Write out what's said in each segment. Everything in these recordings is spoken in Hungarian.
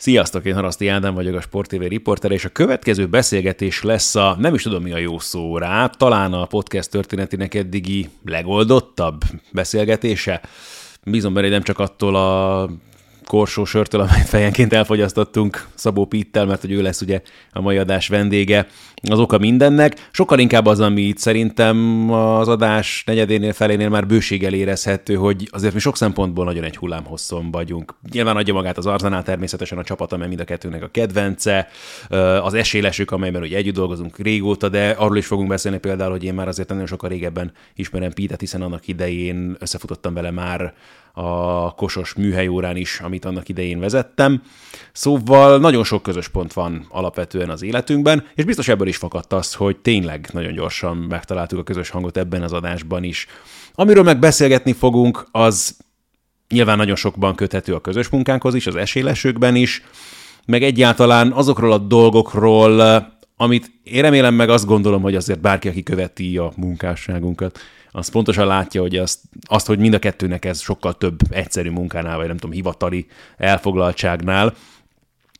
Sziasztok, én Haraszti Ádám vagyok, a Sport TV riporter, és a következő beszélgetés lesz a, nem is tudom mi a jó szó rá, talán a podcast történetének eddigi legoldottabb beszélgetése. Bízom benne, nem csak attól a korsó sörtől, amelyet fejenként elfogyasztottunk Szabó Pittel, mert hogy ő lesz ugye a mai adás vendége, az oka mindennek. Sokkal inkább az, ami itt szerintem az adás negyedénél, felénél már bőséggel érezhető, hogy azért mi sok szempontból nagyon egy hullámhosszon vagyunk. Nyilván adja magát az Arzenál természetesen a csapat, amely mind a kettőnek a kedvence, az esélesük, amelyben ugye együtt dolgozunk régóta, de arról is fogunk beszélni például, hogy én már azért nagyon sokkal régebben ismerem Pitet, hiszen annak idején összefutottam vele már a Kosos műhelyórán is, amit annak idején vezettem. Szóval nagyon sok közös pont van alapvetően az életünkben, és biztos ebből is fakadt az, hogy tényleg nagyon gyorsan megtaláltuk a közös hangot ebben az adásban is. Amiről meg beszélgetni fogunk, az nyilván nagyon sokban köthető a közös munkánkhoz is, az esélesőkben is, meg egyáltalán azokról a dolgokról, amit én remélem meg azt gondolom, hogy azért bárki, aki követi a munkásságunkat, az pontosan látja, hogy azt, azt, hogy mind a kettőnek ez sokkal több egyszerű munkánál, vagy nem tudom, hivatali elfoglaltságnál,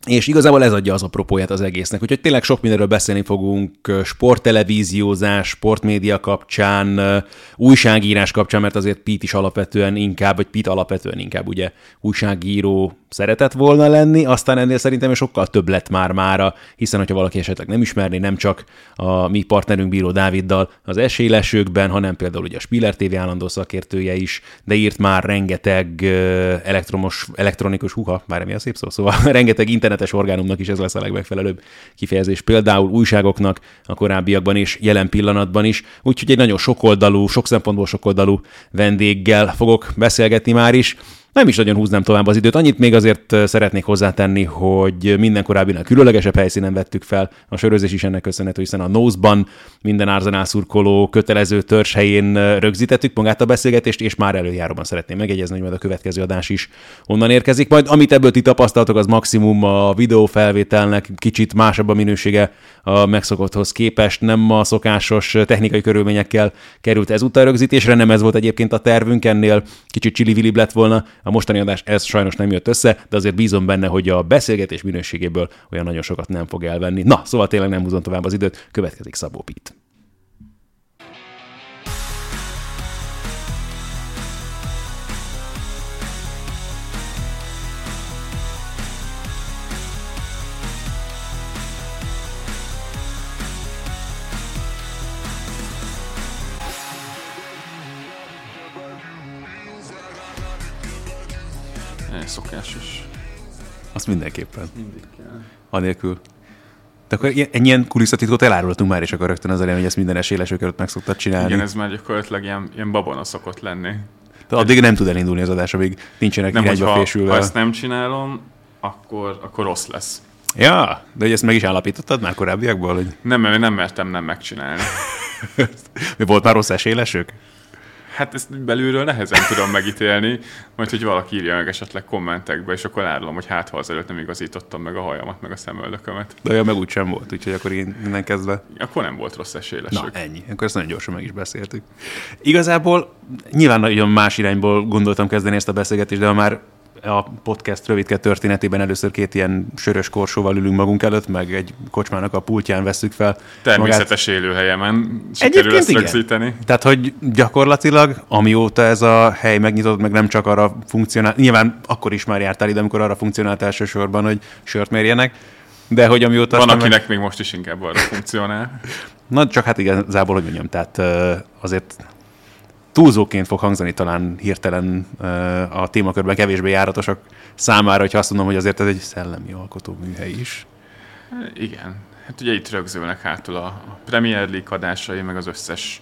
és igazából ez adja az apropóját az egésznek. Úgyhogy tényleg sok mindenről beszélni fogunk, sporttelevíziózás, sportmédia kapcsán, újságírás kapcsán, mert azért Pete is alapvetően inkább, vagy Pete alapvetően inkább ugye újságíró szeretett volna lenni, aztán ennél szerintem sokkal több lett már mára, hiszen hogyha valaki esetleg nem ismerné, nem csak a mi partnerünk Bíró Dáviddal az esélylesőkben, hanem például ugye a Spiller TV állandó szakértője is, de írt már rengeteg elektromos, elektronikus, huha, már mi a szép szó, szóval rengeteg internetes orgánumnak is ez lesz a legmegfelelőbb kifejezés, például újságoknak a korábbiakban és jelen pillanatban is, úgyhogy egy nagyon sokoldalú, sok szempontból sokoldalú vendéggel fogok beszélgetni már is. Nem is nagyon húznám tovább az időt. Annyit még azért szeretnék hozzátenni, hogy minden korábbinál különlegesebb helyszínen vettük fel a sörözés is ennek köszönhető, hiszen a Nose-ban minden Arsenal kötelező törzs helyén rögzítettük magát a beszélgetést, és már előjáróban szeretném megjegyezni, hogy majd a következő adás is onnan érkezik. Majd amit ebből ti tapasztaltok, az maximum a videófelvételnek kicsit másabb a minősége a megszokotthoz képest, nem a szokásos technikai körülményekkel került ezúttal rögzítésre, nem ez volt egyébként a tervünk, ennél kicsit csili lett volna a mostani adás ez sajnos nem jött össze, de azért bízom benne, hogy a beszélgetés minőségéből olyan nagyon sokat nem fog elvenni. Na, szóval tényleg nem húzom tovább az időt, következik Szabó Pít. Szokásos. Azt mindenképpen. Mindig kell. Anélkül. De akkor ennyien kulisszatitkot elárultunk már, és akkor rögtön az elején, hogy ezt minden esélyesők előtt meg szoktad csinálni. Igen, ez már gyakorlatilag ilyen, ilyen babona szokott lenni. De addig nem tud elindulni az adás, amíg nincsenek nem, irányba ha, fésülve. Ha ezt nem csinálom, akkor, akkor rossz lesz. Ja, de hogy ezt meg is állapítottad már korábbiakból? Hogy... Nem, mert nem mertem nem megcsinálni. Mi volt már rossz esélesök? Hát ezt belülről nehezen tudom megítélni, majd hogy valaki írja meg esetleg kommentekbe, és akkor árulom, hogy hát ha azelőtt nem igazítottam meg a hajamat, meg a szemöldökömet. De olyan meg úgy sem volt, úgyhogy akkor én innen kezdve. Akkor nem volt rossz esélyes. Na, ennyi. Akkor ezt nagyon gyorsan meg is beszéltük. Igazából nyilván nagyon más irányból gondoltam kezdeni ezt a beszélgetést, de ha már a podcast rövidke történetében először két ilyen sörös korsóval ülünk magunk előtt, meg egy kocsmának a pultján veszük fel. Természetes magát. élőhelyemen sikerül ezt rögzíteni. Tehát, hogy gyakorlatilag, amióta ez a hely megnyitott, meg nem csak arra funkcionál, nyilván akkor is már jártál ide, amikor arra funkcionált elsősorban, hogy sört mérjenek, de hogy amióta... Van, akinek meg... még most is inkább arra funkcionál. Na, csak hát igazából, hogy mondjam, tehát azért túlzóként fog hangzani talán hirtelen a témakörben kevésbé járatosak számára, hogyha azt mondom, hogy azért ez egy szellemi alkotó műhely is. Igen. Hát ugye itt rögzülnek hátul a Premier League adásai, meg az összes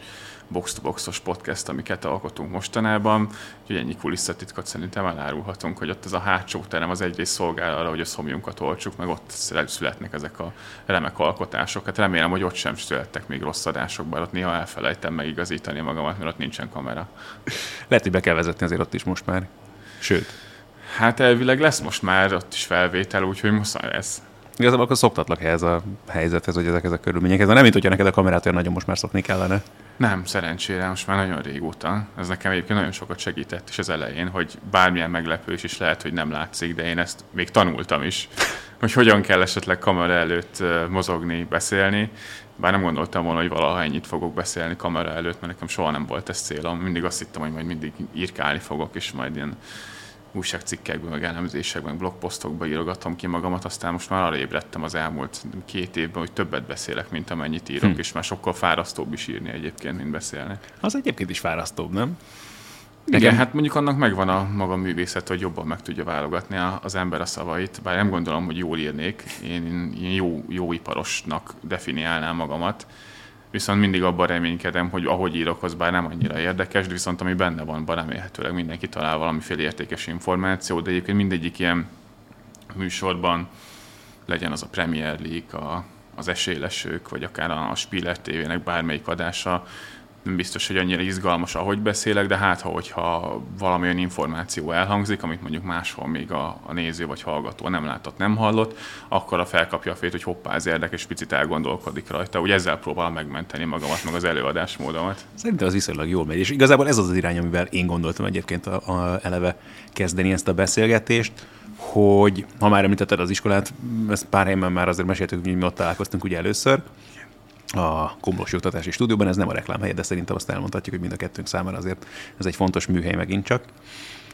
box-to-boxos podcast, amiket alkotunk mostanában. Úgyhogy ennyi kulisszatitkot szerintem elárulhatunk, hogy ott ez a hátsó terem az egyrészt szolgál arra, hogy a szomjunkat oltsuk, meg ott születnek ezek a remek alkotások. Hát remélem, hogy ott sem születtek még rossz adások, bár ott néha elfelejtem megigazítani magamat, mert ott nincsen kamera. Lehet, hogy be kell vezetni azért ott is most már. Sőt. Hát elvileg lesz most már ott is felvétel, úgyhogy muszáj ez. Igazából akkor szoktatlak ehhez a helyzethez, hogy ezek a körülményekhez. Nem, mint hogyha neked a kamerát olyan nagyon most már szokni kellene. Nem, szerencsére, most már nagyon régóta. Ez nekem egyébként nagyon sokat segített is az elején, hogy bármilyen meglepős is lehet, hogy nem látszik, de én ezt még tanultam is, hogy hogyan kell esetleg kamera előtt mozogni, beszélni. Bár nem gondoltam volna, hogy valaha ennyit fogok beszélni kamera előtt, mert nekem soha nem volt ez célom. Mindig azt hittem, hogy majd mindig írkálni fogok, és majd ilyen újságcikkekben, meg elemzésekben, blogposztokban írogatom ki magamat, aztán most már arra ébredtem az elmúlt két évben, hogy többet beszélek, mint amennyit írok, hm. és már sokkal fárasztóbb is írni egyébként, mint beszélni. Az egyébként is fárasztóbb, nem? Igen, Igen, hát mondjuk annak megvan a maga művészet, hogy jobban meg tudja válogatni az ember a szavait, bár nem gondolom, hogy jól írnék, én, én jó, jó iparosnak definiálnám magamat, viszont mindig abban reménykedem, hogy ahogy írok, az bár nem annyira érdekes, de viszont ami benne van, remélhetőleg mindenki talál valamiféle értékes információ, de egyébként mindegyik ilyen műsorban legyen az a Premier League, a, az esélylesők, vagy akár a Spiller TV-nek bármelyik adása, nem biztos, hogy annyira izgalmas, ahogy beszélek, de hát, ha hogyha valamilyen információ elhangzik, amit mondjuk máshol még a, a néző vagy hallgató nem látott, nem hallott, akkor a felkapja a fét, hogy hoppá, ez érdekes, picit elgondolkodik rajta. Ugye ezzel próbálom megmenteni magamat, meg az előadásmódomat. Szerintem az viszonylag jól megy, és igazából ez az az irány, amivel én gondoltam egyébként a, a eleve kezdeni ezt a beszélgetést, hogy ha már említetted az iskolát, ezt pár helyen már azért meséltük, hogy mi ott találkoztunk ugye először, a Komlós Oktatási Stúdióban, ez nem a reklámhelye, de szerintem azt elmondhatjuk, hogy mind a kettőnk számára azért ez egy fontos műhely megint csak.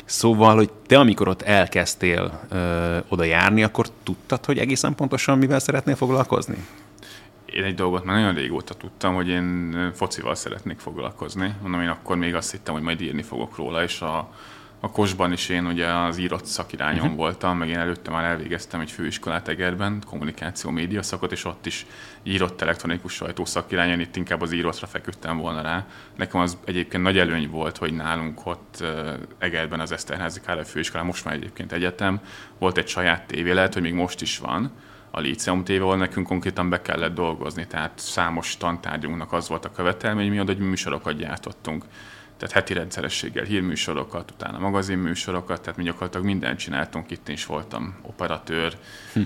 Szóval, hogy te amikor ott elkezdtél ö, oda járni, akkor tudtad, hogy egészen pontosan mivel szeretnél foglalkozni? Én egy dolgot már nagyon régóta tudtam, hogy én focival szeretnék foglalkozni. Mondom, én akkor még azt hittem, hogy majd írni fogok róla, és a, a Kosban is én ugye az írott szakirányon uh-huh. voltam, meg én előtte már elvégeztem egy főiskolát Egerben, kommunikáció média szakot, és ott is írott elektronikus sajtó szakirányon, itt inkább az írottra feküdtem volna rá. Nekem az egyébként nagy előny volt, hogy nálunk ott Egerben az Eszterházi Károly főiskolán, most már egyébként egyetem, volt egy saját tévé, lehet, hogy még most is van, a Líceum ahol nekünk konkrétan be kellett dolgozni, tehát számos tantárgyunknak az volt a követelmény, mi hogy műsorokat gyártottunk tehát heti rendszerességgel hírműsorokat, utána magazinműsorokat, tehát mi gyakorlatilag mindent csináltunk, itt is voltam operatőr, hm.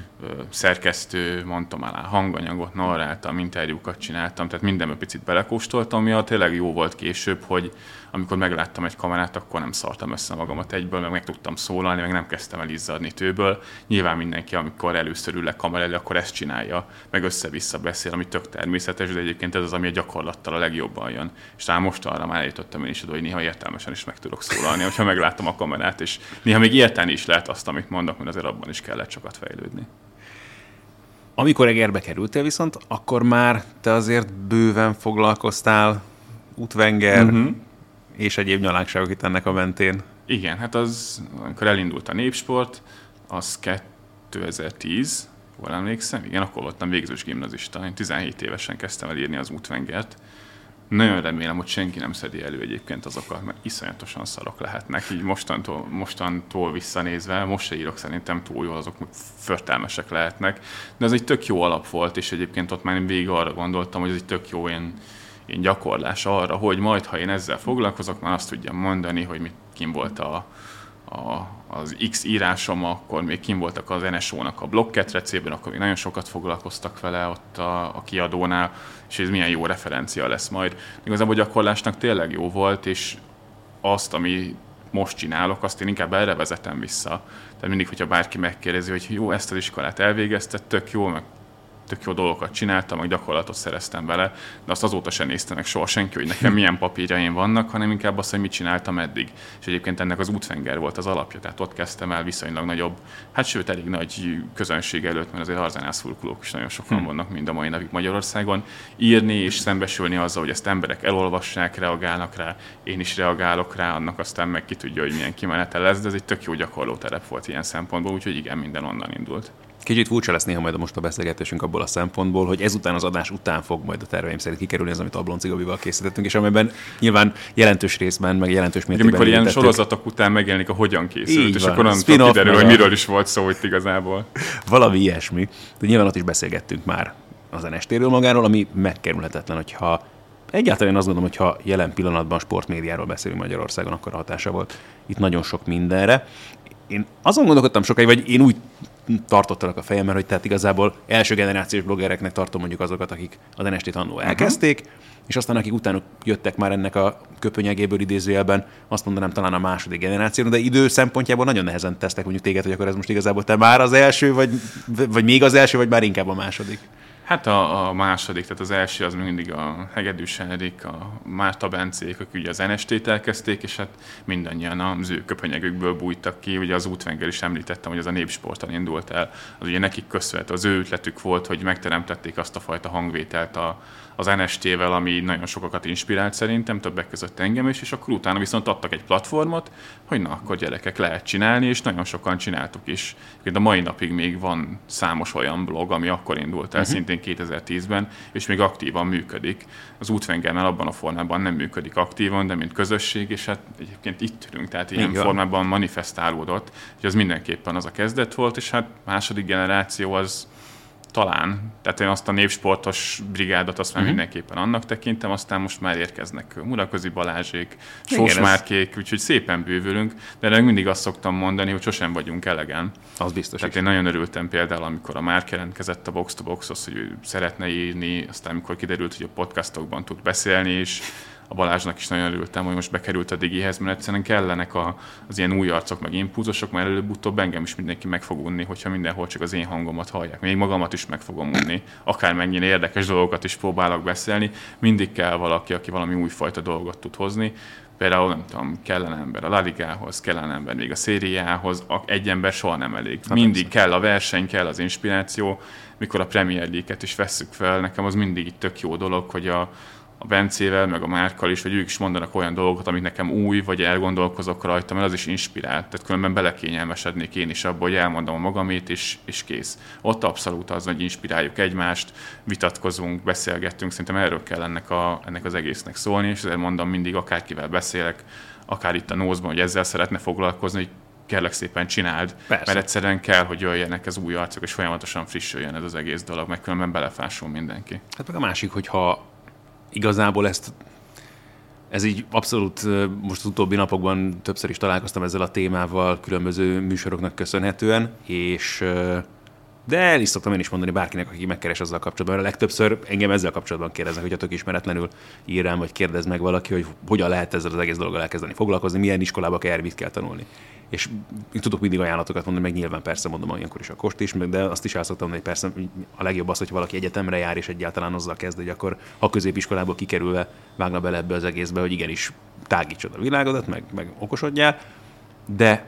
szerkesztő, mondtam alá hanganyagot, narráltam, interjúkat csináltam, tehát mindenbe picit belekóstoltam, mi a tényleg jó volt később, hogy amikor megláttam egy kamerát, akkor nem szartam össze magamat egyből, meg meg tudtam szólalni, meg nem kezdtem el izzadni tőből. Nyilván mindenki, amikor először ül le kamera elő, akkor ezt csinálja, meg össze-vissza beszél, ami tök természetes, de egyébként ez az, ami a gyakorlattal a legjobban jön. És talán most arra már eljutottam én is oda, hogy néha értelmesen is meg tudok szólalni, hogyha megláttam a kamerát, és néha még érteni is lehet azt, amit mondok, mert azért abban is kellett sokat fejlődni. Amikor Egerbe kerültél viszont, akkor már te azért bőven foglalkoztál útvenger, uh-huh és egyéb nyalánkságok itt ennek a mentén. Igen, hát az, amikor elindult a népsport, az 2010, jól emlékszem, igen, akkor voltam végzős gimnazista. Én 17 évesen kezdtem el írni az útvengert. Nagyon remélem, hogy senki nem szedi elő egyébként azokat, mert iszonyatosan szarok lehetnek, így mostantól, mostantól visszanézve, most se írok szerintem túl jól, azok förtelmesek lehetnek, de ez egy tök jó alap volt, és egyébként ott már én végig arra gondoltam, hogy ez egy tök jó ilyen én gyakorlás arra, hogy majd, ha én ezzel foglalkozok, már azt tudjam mondani, hogy mit, kim volt a, a, az X írásom, akkor még kim voltak az NSO-nak a blokketrecében, akkor még nagyon sokat foglalkoztak vele ott a, a kiadónál, és ez milyen jó referencia lesz majd. Igazából a gyakorlásnak tényleg jó volt, és azt, ami most csinálok, azt én inkább erre vezetem vissza. Tehát mindig, hogyha bárki megkérdezi, hogy jó, ezt az iskolát elvégezted, tök jó, meg tök jó dolgokat csináltam, meg gyakorlatot szereztem vele, de azt azóta sem nézte meg soha senki, hogy nekem milyen papírjaim vannak, hanem inkább azt, hogy mit csináltam eddig. És egyébként ennek az útfenger volt az alapja, tehát ott kezdtem el viszonylag nagyobb, hát sőt elég nagy közönség előtt, mert azért arzenász furkulók is nagyon sokan hmm. vannak mind a mai napig Magyarországon, írni és szembesülni azzal, hogy ezt emberek elolvassák, reagálnak rá, én is reagálok rá, annak aztán meg ki tudja, hogy milyen kimenete lesz, de ez egy tök jó gyakorló terep volt ilyen szempontból, úgyhogy igen, minden onnan indult. Kicsit furcsa lesz néha majd a most a beszélgetésünk abból a szempontból, hogy ezután az adás után fog majd a terveim szerint kikerülni az, amit Ablonci Gabival készítettünk, és amiben nyilván jelentős részben, meg jelentős mértékben. Amikor ilyen sorozatok után megjelenik a hogyan készült, Így és van. akkor nem kiderül, hogy miről is volt szó itt igazából. Valami ilyesmi. De nyilván ott is beszélgettünk már az NST-ről magáról, ami megkerülhetetlen, hogyha Egyáltalán azt gondolom, hogy ha jelen pillanatban sportmédiáról beszélünk Magyarországon, akkor a hatása volt itt nagyon sok mindenre. Én azon gondolkodtam sokáig, vagy én úgy tartottalak a fejemben, hogy tehát igazából első generációs bloggereknek tartom mondjuk azokat, akik az NST-t annó elkezdték, uh-huh. és aztán akik utánuk jöttek már ennek a köpönyegéből idézőjelben, azt mondanám talán a második generáció, de idő szempontjából nagyon nehezen tesztek mondjuk téged, hogy akkor ez most igazából te már az első, vagy, vagy még az első, vagy már inkább a második. Hát a, a második, tehát az első az mindig a Hegedűs Henrik, a Márta Bencék, akik ugye az NST-t elkezdték, és hát mindannyian az ő köpönyegükből bújtak ki. Ugye az útvenger is említettem, hogy az a népsporton indult el. Az ugye nekik köszönhető, az ő ötletük volt, hogy megteremtették azt a fajta hangvételt a, az NST-vel, ami nagyon sokakat inspirált szerintem, többek között engem is, és akkor utána viszont adtak egy platformot, hogy na, akkor gyerekek lehet csinálni, és nagyon sokan csináltuk is. A mai napig még van számos olyan blog, ami akkor indult el, uh-huh. szintén 2010-ben, és még aktívan működik. Az útvengernel abban a formában nem működik aktívan, de mint közösség, és hát egyébként itt ülünk, tehát ilyen Igen. formában manifestálódott, hogy az mindenképpen az a kezdet volt, és hát második generáció az talán. Tehát én azt a népsportos brigádot azt már uh-huh. mindenképpen annak tekintem, aztán most már érkeznek Muraközi Balázsék, Sósmárkék, ez... úgyhogy szépen bővülünk, de még mindig azt szoktam mondani, hogy sosem vagyunk elegen. Az biztos Tehát is. én nagyon örültem például, amikor a Márk jelentkezett a Box to Boxhoz, hogy ő szeretne írni, aztán amikor kiderült, hogy a podcastokban tud beszélni, és a Balázsnak is nagyon örültem, hogy most bekerült a Digihez, mert egyszerűen kellenek a, az ilyen új arcok, meg impulzusok, mert előbb-utóbb engem is mindenki meg fog unni, hogyha mindenhol csak az én hangomat hallják. Még magamat is meg fogom unni, akármennyire érdekes dolgokat is próbálok beszélni, mindig kell valaki, aki valami újfajta dolgot tud hozni. Például, nem tudom, kellene ember a Laligához, kellene ember még a szériához, egy ember soha nem elég. Hát mindig persze. kell a verseny, kell az inspiráció. Mikor a Premier League-et is vesszük fel, nekem az mindig itt tök jó dolog, hogy a, a Bencével, meg a Márkkal is, hogy ők is mondanak olyan dolgokat, amik nekem új, vagy elgondolkozok rajta, mert az is inspirált. Tehát különben belekényelmesednék én is abba, hogy elmondom a magamét, és, és kész. Ott abszolút az, hogy inspiráljuk egymást, vitatkozunk, beszélgettünk, szerintem erről kell ennek, a, ennek az egésznek szólni, és ezért mondom mindig, akárkivel beszélek, akár itt a nózban, hogy ezzel szeretne foglalkozni, hogy kérlek szépen csináld, Persze. mert egyszerűen kell, hogy jöjjenek az új arcok, és folyamatosan frissüljön ez az egész dolog, meg különben belefásul mindenki. Hát meg a másik, hogyha igazából ezt ez így abszolút most az utóbbi napokban többször is találkoztam ezzel a témával különböző műsoroknak köszönhetően, és de el is szoktam én is mondani bárkinek, aki megkeres azzal kapcsolatban, a legtöbbször engem ezzel kapcsolatban kérdeznek, hogyha tök ismeretlenül ír rám, vagy kérdez meg valaki, hogy hogyan lehet ezzel az egész dologgal elkezdeni foglalkozni, milyen iskolába kell, mit kell tanulni és tudok mindig ajánlatokat mondani, meg nyilván persze mondom olyankor is a kost is, de azt is el szoktam mondani, hogy persze a legjobb az, hogy valaki egyetemre jár, és egyáltalán azzal kezd, hogy akkor ha középiskolából kikerülve vágna bele ebbe az egészbe, hogy igenis tágítsod a világodat, meg, meg okosodjál, de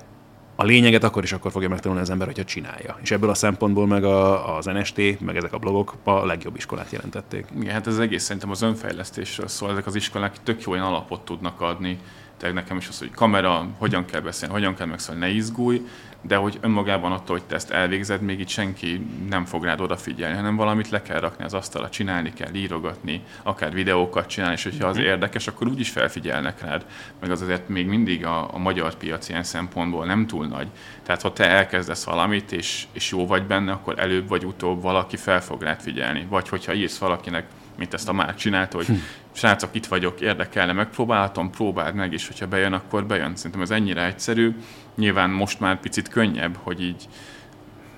a lényeget akkor is akkor fogja megtanulni az ember, hogyha csinálja. És ebből a szempontból meg a, az NST, meg ezek a blogok a legjobb iskolát jelentették. Igen, hát ez egész szerintem az önfejlesztésről szól. Ezek az iskolák tök jó olyan alapot tudnak adni tehát nekem is az, hogy kamera, hogyan kell beszélni, hogyan kell megszólni, ne izgulj, de hogy önmagában attól, hogy te ezt elvégzed, még itt senki nem fog rád odafigyelni, hanem valamit le kell rakni az asztalra, csinálni kell, írogatni, akár videókat csinálni, és hogyha az mhm. érdekes, akkor úgyis felfigyelnek rád. Meg az azért még mindig a, a magyar piac ilyen szempontból nem túl nagy. Tehát ha te elkezdesz valamit, és, és jó vagy benne, akkor előbb vagy utóbb valaki fel fog rád figyelni. Vagy hogyha írsz valakinek mint ezt a már csinálta, hogy hm. Srácok, itt vagyok, érdekelne, megpróbálhatom, próbáld meg, és hogyha bejön, akkor bejön. Szerintem ez ennyire egyszerű. Nyilván most már picit könnyebb, hogy így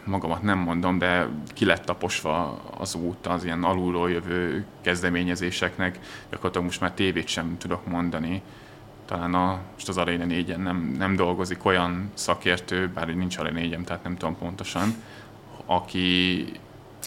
magamat nem mondom, de ki lett taposva az út az ilyen alulról jövő kezdeményezéseknek. Gyakorlatilag most már tévét sem tudok mondani. Talán a, most az Arena 4 nem, nem dolgozik olyan szakértő, bár nincs Arena 4 tehát nem tudom pontosan, aki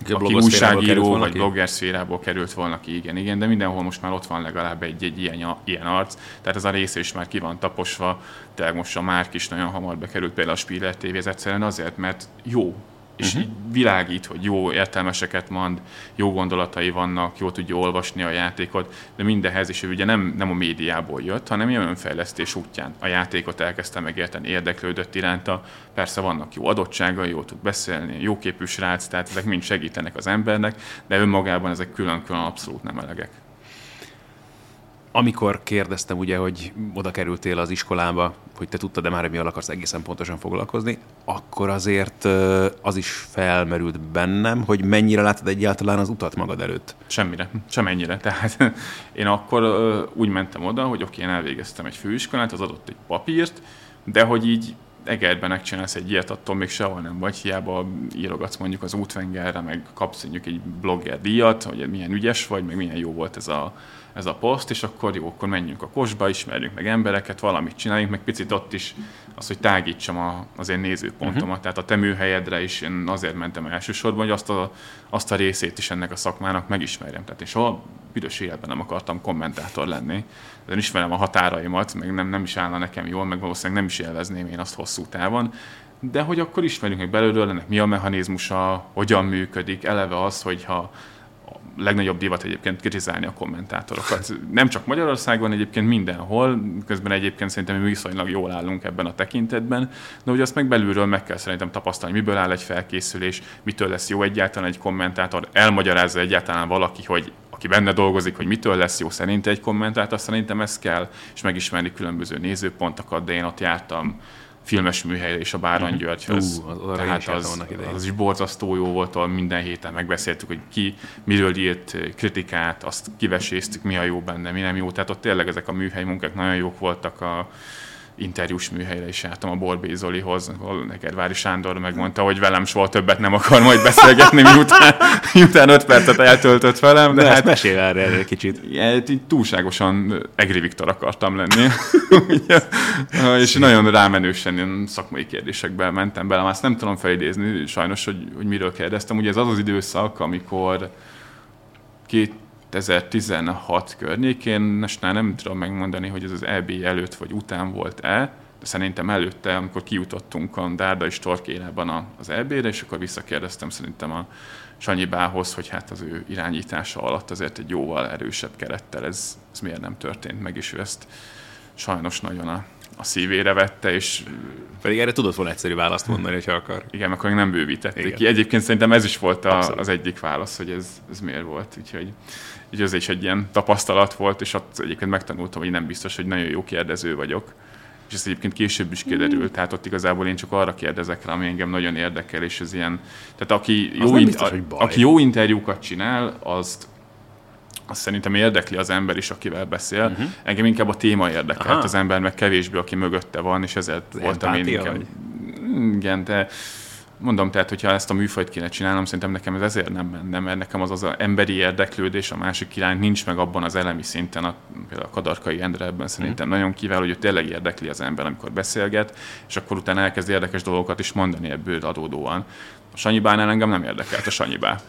aki, újságíró vagy blogger szférából került volna ki, igen, igen, de mindenhol most már ott van legalább egy, egy ilyen, ilyen arc, tehát ez a része is már ki van taposva, de most a Márk is nagyon hamar bekerült például a Spiller TV, egyszerűen azért, mert jó és uh-huh. így világít, hogy jó értelmeseket mond, jó gondolatai vannak, jó tudja olvasni a játékot, de mindenhez is ő ugye nem, nem a médiából jött, hanem ilyen önfejlesztés útján a játékot elkezdte megérteni, érdeklődött iránta. Persze vannak jó adottságai, jó tud beszélni, jó képű srác, tehát ezek mind segítenek az embernek, de önmagában ezek külön-külön abszolút nem elegek amikor kérdeztem ugye, hogy oda kerültél az iskolába, hogy te tudtad-e már, hogy mi akarsz egészen pontosan foglalkozni, akkor azért az is felmerült bennem, hogy mennyire látod egyáltalán az utat magad előtt. Semmire, semennyire. Tehát én akkor úgy mentem oda, hogy oké, én elvégeztem egy főiskolát, az adott egy papírt, de hogy így Egerben megcsinálsz egy ilyet, attól még sehol nem vagy, hiába írogatsz mondjuk az útvengerre, meg kapsz mondjuk egy blogger díjat, hogy milyen ügyes vagy, meg milyen jó volt ez a, ez a poszt, és akkor jó, akkor menjünk a kosba, ismerjünk meg embereket, valamit csináljunk, meg picit ott is az, hogy tágítsam a, az én nézőpontomat. Uh-huh. Tehát a te műhelyedre is én azért mentem elsősorban, hogy azt a, azt a részét is ennek a szakmának megismerjem. Tehát én soha büdös életben nem akartam kommentátor lenni. De ismerem a határaimat, meg nem, nem is állna nekem jól, meg valószínűleg nem is élvezném én azt hosszú távon. De hogy akkor ismerjünk meg belőle, ennek mi a mechanizmusa, hogyan működik, eleve az, hogyha legnagyobb divat egyébként kritizálni a kommentátorokat. Nem csak Magyarországon, egyébként mindenhol, közben egyébként szerintem mi viszonylag jól állunk ebben a tekintetben, de hogy azt meg belülről meg kell szerintem tapasztalni, miből áll egy felkészülés, mitől lesz jó egyáltalán egy kommentátor, elmagyarázza egyáltalán valaki, hogy aki benne dolgozik, hogy mitől lesz jó szerint egy kommentátor, szerintem ez kell, és megismerni különböző nézőpontokat, de én ott jártam filmes műhelyre és a Báran mhm. Györgyhöz. Uh, az, Tehát az, az is borzasztó jó volt, ahol minden héten megbeszéltük, hogy ki miről írt kritikát, azt kiveséztük, mi a jó benne, mi nem jó. Tehát ott tényleg ezek a műhely munkák nagyon jók voltak a, interjús műhelyre is jártam a Borbé Zolihoz, ahol Nekedvári Sándor megmondta, hogy velem soha többet nem akar majd beszélgetni, miután, miután öt percet eltöltött velem. De, de hát mesél erre egy kicsit. így túlságosan Egri Viktor akartam lenni. és nagyon rámenősen szakmai kérdésekbe mentem bele. Azt nem tudom felidézni sajnos, hogy, hogy miről kérdeztem. Ugye ez az az időszak, amikor két 2016 környékén, most nem tudom megmondani, hogy ez az EB előtt vagy után volt-e, de szerintem előtte, amikor kijutottunk a Dárda és Torkélában az EB-re, és akkor visszakérdeztem szerintem a Sanyi Bához, hogy hát az ő irányítása alatt azért egy jóval erősebb kerettel ez, ez miért nem történt meg, és ő ezt sajnos nagyon a a szívére vette, és... Pedig erre tudott volna egyszerű választ mondani, ha akar. Igen, akkor még nem bővítették Igen. ki. Egyébként szerintem ez is volt a, az egyik válasz, hogy ez, ez miért volt. Úgyhogy, így ez is egy ilyen tapasztalat volt, és ott egyébként megtanultam, hogy nem biztos, hogy nagyon jó kérdező vagyok. És ez egyébként később is kiderült, mm. tehát ott igazából én csak arra kérdezek rá, ami engem nagyon érdekel, és ez ilyen... Tehát aki jó, biztos, in- aki jó interjúkat csinál, azt azt szerintem érdekli az ember is, akivel beszél. Uh-huh. Engem inkább a téma érdekelt, Aha. az ember meg kevésbé, aki mögötte van, és ezért az voltam én inkább... Vagy? Igen, de mondom, tehát, hogyha ezt a műfajt kéne csinálnom, szerintem nekem ez ezért nem menne, mert nekem az az emberi érdeklődés, a másik irány nincs meg abban az elemi szinten, a, például a Kadarkai Endre ebben szerintem mm. nagyon kiváló, hogy ő tényleg érdekli az ember, amikor beszélget, és akkor utána elkezd érdekes dolgokat is mondani ebből adódóan. A Sanyi Bánál engem nem érdekelt a Sanyi Bá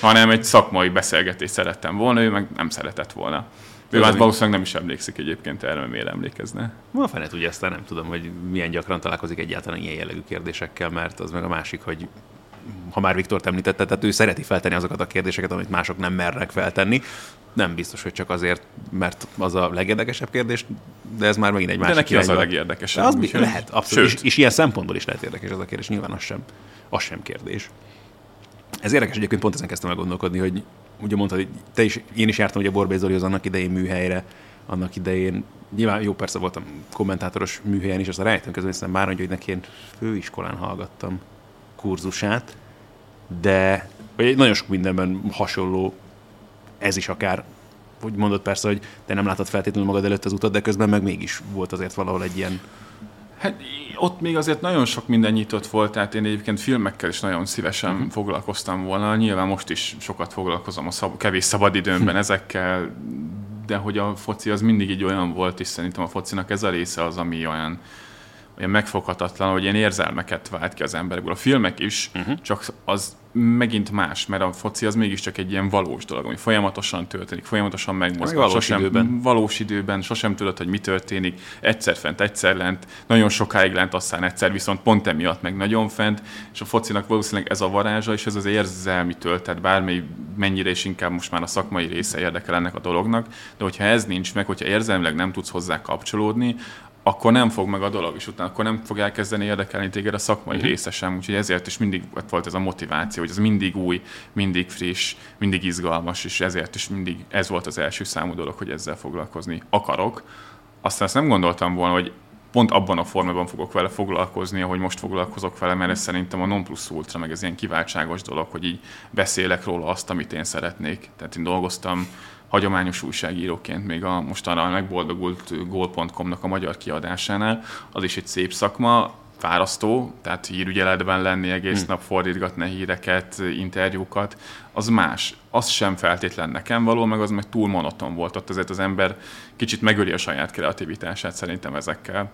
hanem egy szakmai beszélgetést szerettem volna, ő meg nem szeretett volna. Ő hát valószínűleg nem is emlékszik egyébként erre, miért emlékezne. Ma fene tudja, aztán nem tudom, hogy milyen gyakran találkozik egyáltalán ilyen jellegű kérdésekkel, mert az meg a másik, hogy ha már Viktor említette, tehát ő szereti feltenni azokat a kérdéseket, amit mások nem mernek feltenni. Nem biztos, hogy csak azért, mert az a legérdekesebb kérdés, de ez már megint egy másik De neki irányba. az a legérdekesebb. De az úgy, lehet, abszolút. És, és, ilyen szempontból is lehet érdekes ez a kérdés, nyilván az sem, az sem kérdés. Ez érdekes, egyébként pont ezen kezdtem el gondolkodni, hogy ugye mondtad, hogy te is, én is jártam ugye Borbé Zolihoz annak idején műhelyre, annak idején, nyilván jó persze voltam kommentátoros műhelyen is, aztán rájöttem közben, hiszen már hogy neki én főiskolán hallgattam kurzusát, de vagy nagyon sok mindenben hasonló ez is akár, hogy mondod persze, hogy te nem látod feltétlenül magad előtt az utat, de közben meg mégis volt azért valahol egy ilyen Hát ott még azért nagyon sok minden nyitott volt, tehát én egyébként filmekkel is nagyon szívesen uh-huh. foglalkoztam volna. Nyilván most is sokat foglalkozom a szab- kevés szabadidőmben ezekkel, de hogy a foci az mindig így olyan volt, és szerintem a focinak ez a része az, ami olyan, olyan megfoghatatlan, hogy ilyen érzelmeket vált ki az emberekből. A filmek is, uh-huh. csak az megint más, mert a foci az mégiscsak egy ilyen valós dolog, ami folyamatosan történik, folyamatosan megmozog. Valós sosem, időben. Valós időben, sosem tudod, hogy mi történik, egyszer fent, egyszer lent, nagyon sokáig lent, aztán egyszer viszont pont emiatt meg nagyon fent, és a focinak valószínűleg ez a varázsa, és ez az érzelmi töltet, bármely mennyire is inkább most már a szakmai része érdekel ennek a dolognak, de hogyha ez nincs meg, hogyha érzelmileg nem tudsz hozzá kapcsolódni, akkor nem fog meg a dolog, és utána akkor nem fog elkezdeni érdekelni téged a szakmai uh-huh. része sem, úgyhogy ezért is mindig volt ez a motiváció, hogy ez mindig új, mindig friss, mindig izgalmas, és ezért is mindig ez volt az első számú dolog, hogy ezzel foglalkozni akarok. Aztán azt nem gondoltam volna, hogy pont abban a formában fogok vele foglalkozni, ahogy most foglalkozok vele, mert ez szerintem a non plus ultra, meg ez ilyen kiváltságos dolog, hogy így beszélek róla azt, amit én szeretnék. Tehát én dolgoztam hagyományos újságíróként még a mostanra megboldogult gól.com-nak a magyar kiadásánál, az is egy szép szakma, fárasztó, tehát hírügyeletben lenni egész hmm. nap, fordítgatni híreket, interjúkat, az más. Az sem feltétlen nekem való, meg az meg túl monoton volt. Ott azért az ember kicsit megöli a saját kreativitását szerintem ezekkel.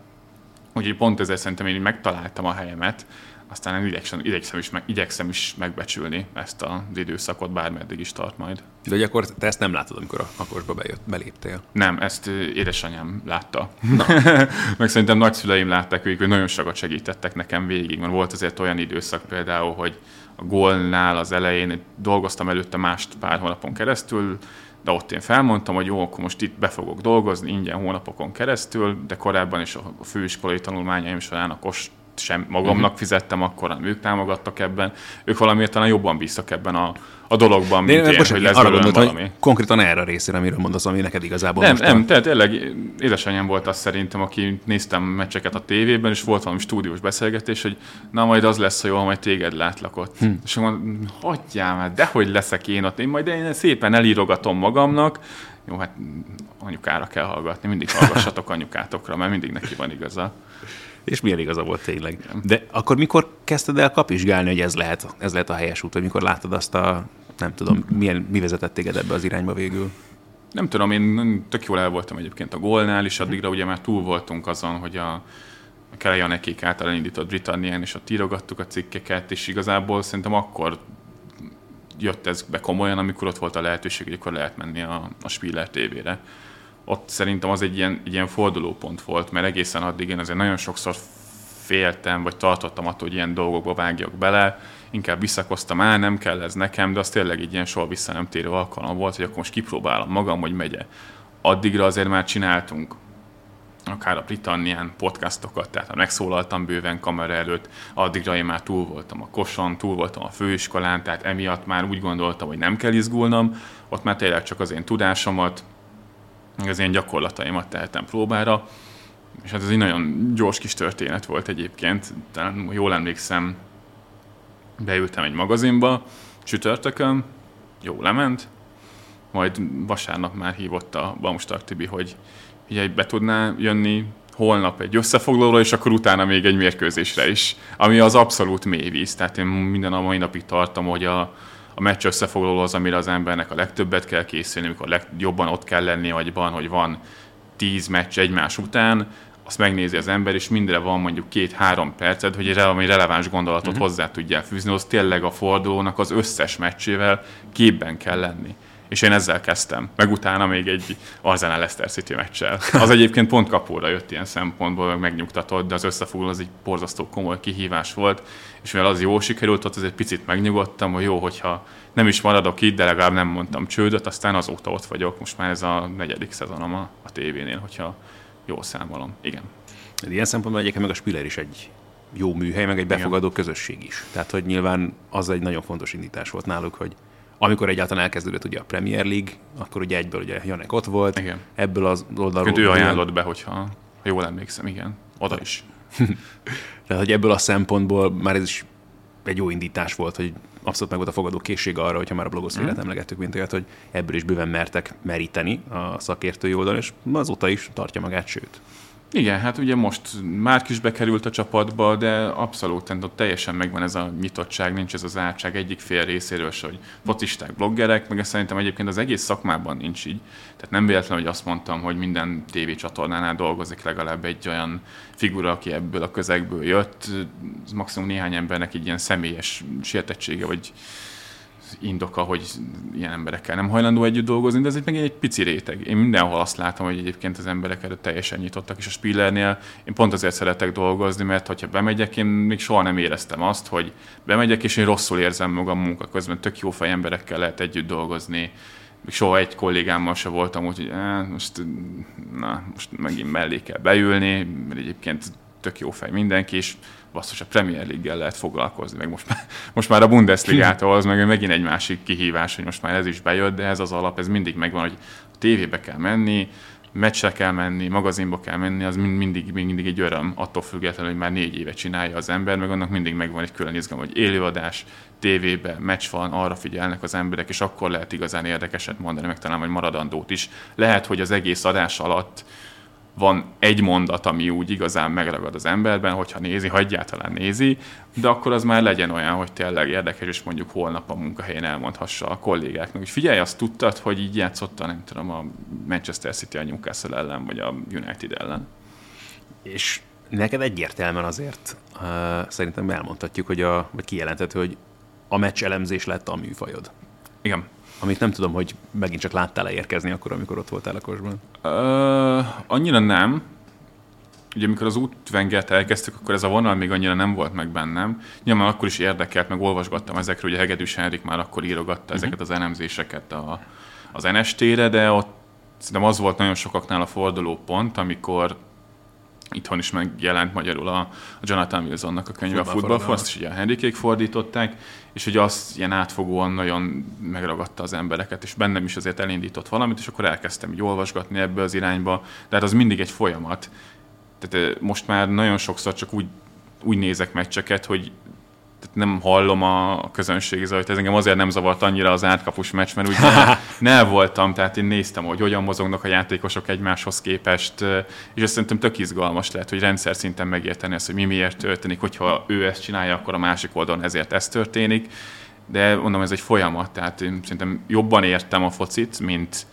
Úgyhogy pont ezért szerintem én megtaláltam a helyemet, aztán igyekszem, igyekszem, is, meg, igyekszem is megbecsülni ezt az időszakot, bármeddig is tart majd. De hogy akkor te ezt nem látod, amikor a kakosba bejött, beléptél? Nem, ezt édesanyám látta. Na. meg szerintem nagyszüleim látták ők, hogy nagyon sokat segítettek nekem végig, mert volt azért olyan időszak például, hogy a gólnál az elején dolgoztam előtte mást pár hónapon keresztül, de ott én felmondtam, hogy jó, akkor most itt be fogok dolgozni ingyen hónapokon keresztül, de korábban is a főiskolai tanulmányaim során a Kos sem magamnak uh-huh. fizettem akkor, hanem ők támogattak ebben. Ők valamiért talán jobban bíztak ebben a, a dologban, mint én, én hogy lesz arra gondoltam, valami. Hogy konkrétan erre a részére, amiről mondasz, ami neked igazából Nem, nem, tehát tényleg édesanyám volt az szerintem, aki néztem meccseket a tévében, és volt valami stúdiós beszélgetés, hogy na majd az lesz, ha jó, ha majd téged látlak ott. Hm. És mondom, hagyjál már, dehogy leszek én ott, én majd én szépen elírogatom magamnak, jó, hát anyukára kell hallgatni, mindig hallgassatok anyukátokra, mert mindig neki van igaza. És milyen igaza volt tényleg. De akkor mikor kezdted el kapizsgálni, hogy ez lehet, ez lehet a helyes út, vagy mikor láttad azt a, nem tudom, milyen, mi vezetett téged ebbe az irányba végül? Nem tudom, én tök jól el voltam egyébként a gólnál, és addigra ugye már túl voltunk azon, hogy a, a Kelly Janekik által elindított Britannián, és ott írogattuk a cikkeket, és igazából szerintem akkor jött ez be komolyan, amikor ott volt a lehetőség, hogy akkor lehet menni a, a Spiller tévére ott szerintem az egy ilyen, egy ilyen fordulópont volt, mert egészen addig én azért nagyon sokszor féltem, vagy tartottam attól, hogy ilyen dolgokba vágjak bele, inkább visszakoztam, á, nem kell ez nekem, de az tényleg egy ilyen soha vissza nem térő alkalom volt, hogy akkor most kipróbálom magam, hogy megye. Addigra azért már csináltunk akár a Britannián podcastokat, tehát megszólaltam bőven kamera előtt, addigra én már túl voltam a koson, túl voltam a főiskolán, tehát emiatt már úgy gondoltam, hogy nem kell izgulnom, ott már tényleg csak az én tudásomat, az én gyakorlataimat tehetem próbára, és hát ez egy nagyon gyors kis történet volt egyébként, talán jól emlékszem, beültem egy magazinba, csütörtökön, jó lement, majd vasárnap már hívott a Bamstark Tibi, hogy ugye be tudná jönni holnap egy összefoglalóra, és akkor utána még egy mérkőzésre is, ami az abszolút mélyvíz. Tehát én minden a mai napig tartom, hogy a, a meccs összefoglaló az, amire az embernek a legtöbbet kell készülni, amikor legjobban ott kell lenni agyban, hogy van tíz meccs egymás után, azt megnézi az ember, és mindre van mondjuk két-három perced, hogy valami releváns gondolatot uh-huh. hozzá tudjál fűzni, az tényleg a fordulónak az összes meccsével képben kell lenni és én ezzel kezdtem. Meg utána még egy Arsenal Leicester City meccsel. Az egyébként pont kapóra jött ilyen szempontból, meg megnyugtatott, de az összefoglaló az egy borzasztó komoly kihívás volt, és mivel az jó sikerült, ott az egy picit megnyugodtam, hogy jó, hogyha nem is maradok itt, de legalább nem mondtam csődöt, aztán azóta ott vagyok. Most már ez a negyedik szezonom a, a tévénél, hogyha jól számolom. Igen. Ilyen szempontból egyébként meg a Spiller is egy jó műhely, meg egy befogadó Igen. közösség is. Tehát, hogy nyilván az egy nagyon fontos indítás volt náluk, hogy amikor egyáltalán elkezdődött ugye a Premier League, akkor ugye egyből ugye Janek ott volt, igen. ebből az oldalról... Ő ajánlott be, hogyha ha jól emlékszem, igen. Oda is. Tehát, hogy ebből a szempontból már ez is egy jó indítás volt, hogy abszolút meg volt a fogadó készség arra, hogyha már a blogoszférát mm. emlegettük, mint olyat, hogy ebből is bőven mertek meríteni a szakértői oldalon, és azóta is tartja magát, sőt. Igen, hát ugye most már is bekerült a csapatba, de abszolút ott teljesen megvan ez a nyitottság, nincs ez az átság egyik fél részéről se, hogy focisták, bloggerek, meg ezt szerintem egyébként az egész szakmában nincs így. Tehát nem véletlen, hogy azt mondtam, hogy minden tévécsatornánál dolgozik legalább egy olyan figura, aki ebből a közegből jött, maximum néhány embernek egy ilyen személyes sértettsége, vagy indoka, hogy ilyen emberekkel nem hajlandó együtt dolgozni, de ez egy meg egy pici réteg. Én mindenhol azt látom, hogy egyébként az emberek előtt teljesen nyitottak, és a Spillernél én pont azért szeretek dolgozni, mert hogyha bemegyek, én még soha nem éreztem azt, hogy bemegyek, és én rosszul érzem magam munka közben, tök jó fej emberekkel lehet együtt dolgozni, még soha egy kollégámmal se voltam úgy, hogy eh, most, na, most megint mellé kell beülni, mert egyébként tök jó fej mindenki, és basszus, a Premier League-gel lehet foglalkozni, meg most már, most már a Bundesliga-tól az meg megint egy másik kihívás, hogy most már ez is bejött, de ez az alap, ez mindig megvan, hogy a tévébe kell menni, meccsre kell menni, magazinba kell menni, az mindig, mindig egy öröm, attól függetlenül, hogy már négy éve csinálja az ember, meg annak mindig megvan egy külön izgalom, hogy élőadás, tévébe, meccs van, arra figyelnek az emberek, és akkor lehet igazán érdekeset mondani, meg talán vagy maradandót is. Lehet, hogy az egész adás alatt van egy mondat, ami úgy igazán megragad az emberben, hogyha nézi, ha egyáltalán nézi, de akkor az már legyen olyan, hogy tényleg érdekes, és mondjuk holnap a munkahelyen elmondhassa a kollégáknak, hogy figyelj, azt tudtad, hogy így játszotta, nem tudom, a Manchester City a Newcastle ellen, vagy a United ellen. És neked egyértelműen azért uh, szerintem elmondhatjuk, hogy a, vagy kijelenthető, hogy a meccs elemzés lett a műfajod. Igen. Amit nem tudom, hogy megint csak láttál-e érkezni akkor, amikor ott voltál a kosban. Uh, annyira nem. Ugye amikor az útvengert elkezdtük, akkor ez a vonal még annyira nem volt meg bennem. Nyilván akkor is érdekelt, meg olvasgattam ezekről, ugye Hegedűs Henrik már akkor írogatta uh-huh. ezeket az elemzéseket a, az NST-re, de ott szerintem az volt nagyon sokaknál a forduló pont, amikor itthon is megjelent magyarul a, a Jonathan Wilsonnak a könyve, a Football azt is ugye a Henrikék fordították, és hogy azt ilyen átfogóan nagyon megragadta az embereket, és bennem is azért elindított valamit, és akkor elkezdtem így olvasgatni ebbe az irányba, de hát az mindig egy folyamat. Tehát most már nagyon sokszor csak úgy, úgy nézek meccseket, hogy nem hallom a közönség zajt, ez engem azért nem zavart annyira az átkapus meccs, mert úgy ne, voltam, tehát én néztem, hogy hogyan mozognak a játékosok egymáshoz képest, és azt szerintem tök izgalmas lehet, hogy rendszer szinten megérteni azt, hogy mi miért történik, hogyha ő ezt csinálja, akkor a másik oldalon ezért ez történik, de mondom, ez egy folyamat, tehát én szerintem jobban értem a focit, mint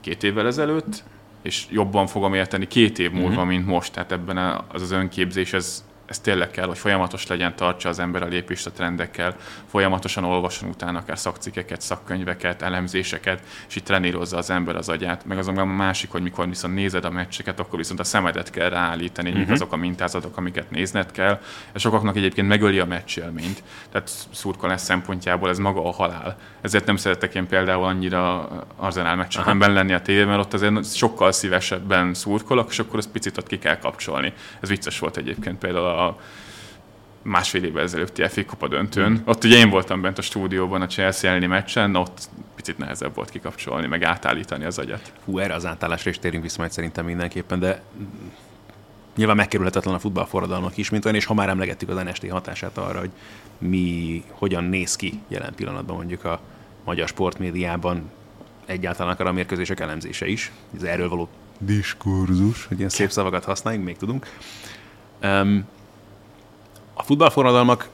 két évvel ezelőtt, és jobban fogom érteni két év múlva, mm-hmm. mint most, tehát ebben az az önképzés, ez ez tényleg kell, hogy folyamatos legyen, tartsa az ember a lépést a trendekkel, folyamatosan olvasson utána akár szakcikkeket, szakkönyveket, elemzéseket, és itt trenírozza az ember az agyát. Meg azonban a másik, hogy mikor viszont nézed a meccseket, akkor viszont a szemedet kell ráállítani, uh-huh. azok a mintázatok, amiket nézned kell. És sokaknak egyébként megöli a meccsélményt. Tehát szurkolás szempontjából ez maga a halál. Ezért nem szeretek én például annyira Arzenál meccseken lenni a tévében, mert ott azért sokkal szívesebben szurkolok, és akkor ezt picit ott ki kell kapcsolni. Ez vicces volt egyébként például a a másfél évvel ezelőtti FA Kupa döntőn. Mm. Ott ugye én voltam bent a stúdióban a Chelsea elleni meccsen, ott picit nehezebb volt kikapcsolni, meg átállítani az agyat. Hú, erre az átállásra is térünk vissza majd szerintem mindenképpen, de nyilván megkerülhetetlen a futballforradalmak is, mint olyan, és ha már emlegettük az NST hatását arra, hogy mi, hogyan néz ki jelen pillanatban mondjuk a magyar sportmédiában egyáltalán akár a mérkőzések elemzése is, ez erről való diskurzus, hogy ilyen szép szavakat használjunk, még tudunk. Um, a futballforradalmak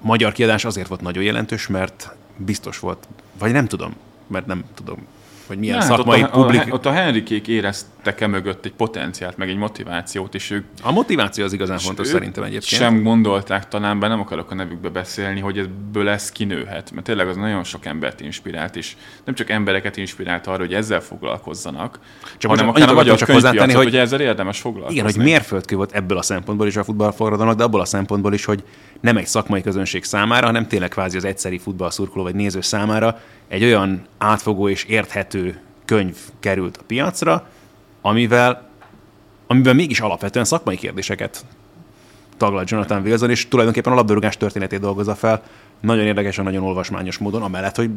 magyar kiadás azért volt nagyon jelentős, mert biztos volt, vagy nem tudom, mert nem tudom, hogy milyen ja, szakmai ott a, publik... A, ott a Henrikék éreztek-e mögött egy potenciált, meg egy motivációt, és ők... A motiváció az igazán fontos szerintem egyébként. Sem gondolták talán be, nem akarok a nevükbe beszélni, hogy ebből ez kinőhet, mert tényleg az nagyon sok embert inspirált, és nem csak embereket inspirált arra, hogy ezzel foglalkozzanak, csak hanem akár a magyar csak hozzátenni, hogy, hogy ezzel érdemes foglalkozni. Igen, hogy mérföldkő volt ebből a szempontból is a futballforradalmak, de abból a szempontból is, hogy nem egy szakmai közönség számára, hanem tényleg kvázi az egyszeri futballszurkoló vagy néző számára egy olyan átfogó és érthető könyv került a piacra, amivel, amiben mégis alapvetően szakmai kérdéseket taglal Jonathan Wilson, és tulajdonképpen a labdarúgás történetét dolgozza fel nagyon érdekesen, nagyon olvasmányos módon, amellett, hogy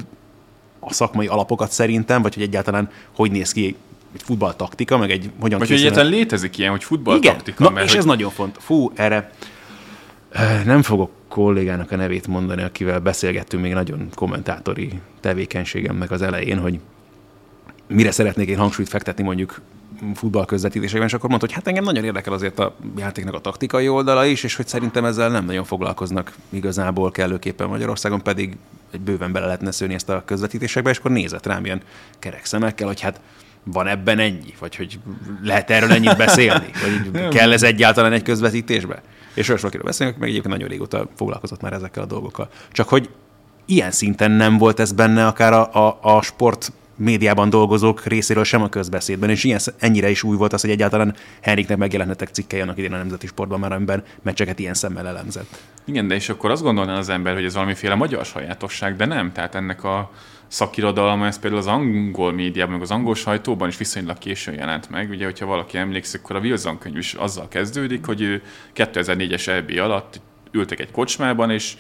a szakmai alapokat szerintem, vagy hogy egyáltalán hogy néz ki egy futballtaktika, meg egy hogyan Vagy hogy egyáltalán létezik ilyen, hogy futballtaktika. Igen, Na, és hogy... ez nagyon fontos. Fú, erre nem fogok kollégának a nevét mondani, akivel beszélgettünk még nagyon kommentátori tevékenységemnek az elején, hogy mire szeretnék én hangsúlyt fektetni mondjuk futball közvetítésekben, és akkor mondta, hogy hát engem nagyon érdekel azért a játéknak a taktikai oldala is, és hogy szerintem ezzel nem nagyon foglalkoznak igazából kellőképpen Magyarországon, pedig egy bőven bele lehetne szőni ezt a közvetítésekbe, és akkor nézett rám ilyen kerek szemekkel, hogy hát van ebben ennyi? Vagy hogy lehet erről ennyit beszélni? Vagy kell ez egyáltalán egy közvetítésbe? És olyasmiről beszélünk, meg egyébként nagyon régóta foglalkozott már ezekkel a dolgokkal. Csak hogy ilyen szinten nem volt ez benne akár a, a, a sport médiában dolgozók részéről sem a közbeszédben, és ilyen, ennyire is új volt az, hogy egyáltalán Henriknek megjelenhettek cikkei annak idén a Nemzeti Sportban már, amiben meccseket ilyen szemmel elemzett. Igen, de és akkor azt gondolná az ember, hogy ez valamiféle magyar sajátosság, de nem. Tehát ennek a szakirodalma, ez például az angol médiában, meg az angol sajtóban is viszonylag későn jelent meg. Ugye, hogyha valaki emlékszik, akkor a Wilson könyv is azzal kezdődik, hogy ő 2004-es EB alatt ültek egy kocsmában, és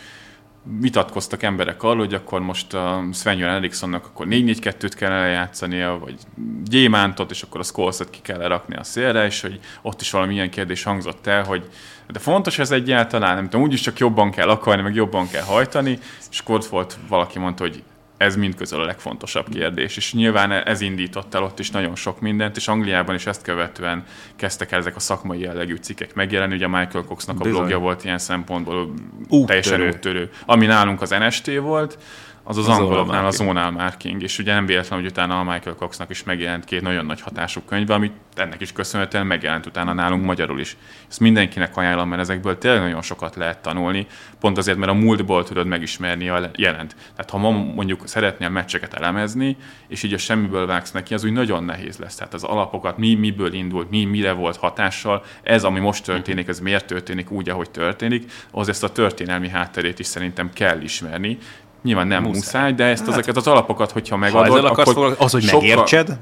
vitatkoztak emberek arról, hogy akkor most a Sven Erikssonnak akkor 4-4-2-t kell eljátszania, vagy gyémántot, és akkor a Skolszet ki kell rakni a szélre, és hogy ott is valamilyen kérdés hangzott el, hogy de fontos ez egyáltalán, nem tudom, úgyis csak jobban kell akarni, meg jobban kell hajtani, és akkor volt valaki mondta, hogy ez mind közül a legfontosabb kérdés. És nyilván ez indított el ott is nagyon sok mindent, és Angliában is ezt követően kezdtek el ezek a szakmai jellegű cikkek megjelenni. Ugye Michael Coxnak a Bizony. blogja volt ilyen szempontból úttörő. teljesen úttörő. Ami nálunk az NST volt, az az, az angoloknál a zonal marking, és ugye nem véletlen, hogy utána a Michael Coxnak is megjelent két nagyon nagy hatású könyve, amit ennek is köszönhetően megjelent utána nálunk magyarul is. Ezt mindenkinek ajánlom, mert ezekből tényleg nagyon sokat lehet tanulni, pont azért, mert a múltból tudod megismerni a jelent. Tehát ha ma mondjuk szeretnél meccseket elemezni, és így a semmiből vágsz neki, az úgy nagyon nehéz lesz. Tehát az alapokat, mi miből indult, mi mire volt hatással, ez, ami most történik, ez miért történik úgy, ahogy történik, az ezt a történelmi hátterét is szerintem kell ismerni, Nyilván nem muszáj, muszáj de ezt, hát, ezeket az alapokat, hogyha megadod, ha akkor foglalko- az, hogy sokkal, megértsed,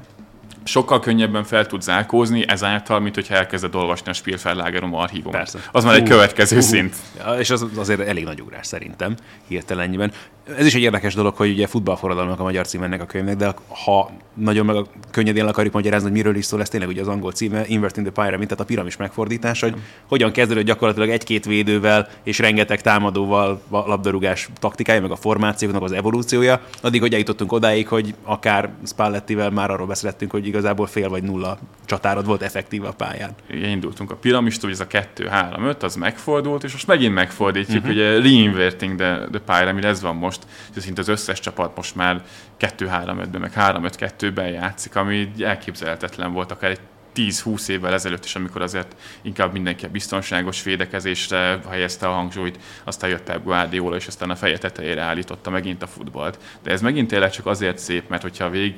sokkal könnyebben fel tudsz zárkózni ezáltal, mint hogyha elkezded olvasni a Spielverlagerum archívumot. Persze. Az már egy következő uh, szint. Ja, és az azért elég nagy ugrás szerintem, hirtelennyibben ez is egy érdekes dolog, hogy ugye futballforradalmak a magyar cím ennek a könyvnek, de ha nagyon meg a könnyedén akarjuk magyarázni, hogy miről is szól, ez tényleg ugye az angol címe, Inverting the Pyramid, tehát a piramis megfordítása, hogy hogyan kezdődött gyakorlatilag egy-két védővel és rengeteg támadóval a labdarúgás taktikája, meg a formációknak az evolúciója, addig, hogy eljutottunk odáig, hogy akár Spallettivel már arról beszéltünk, hogy igazából fél vagy nulla csatárod volt effektív a pályán. Igen, indultunk a piramistól, ez a 2 3 5 az megfordult, és most megint megfordítjuk, uh-huh. ugye reinverting the, the pyramid, ez van most, és szinte az összes csapat most már 2-3-5-ben, meg 3-5-2-ben játszik, ami elképzelhetetlen volt akár egy 10-20 évvel ezelőtt is, amikor azért inkább mindenki a biztonságos védekezésre helyezte a hangsúlyt, aztán jött Pep Guardiola, és aztán a feje tetejére állította megint a futballt. De ez megint tényleg csak azért szép, mert hogyha végig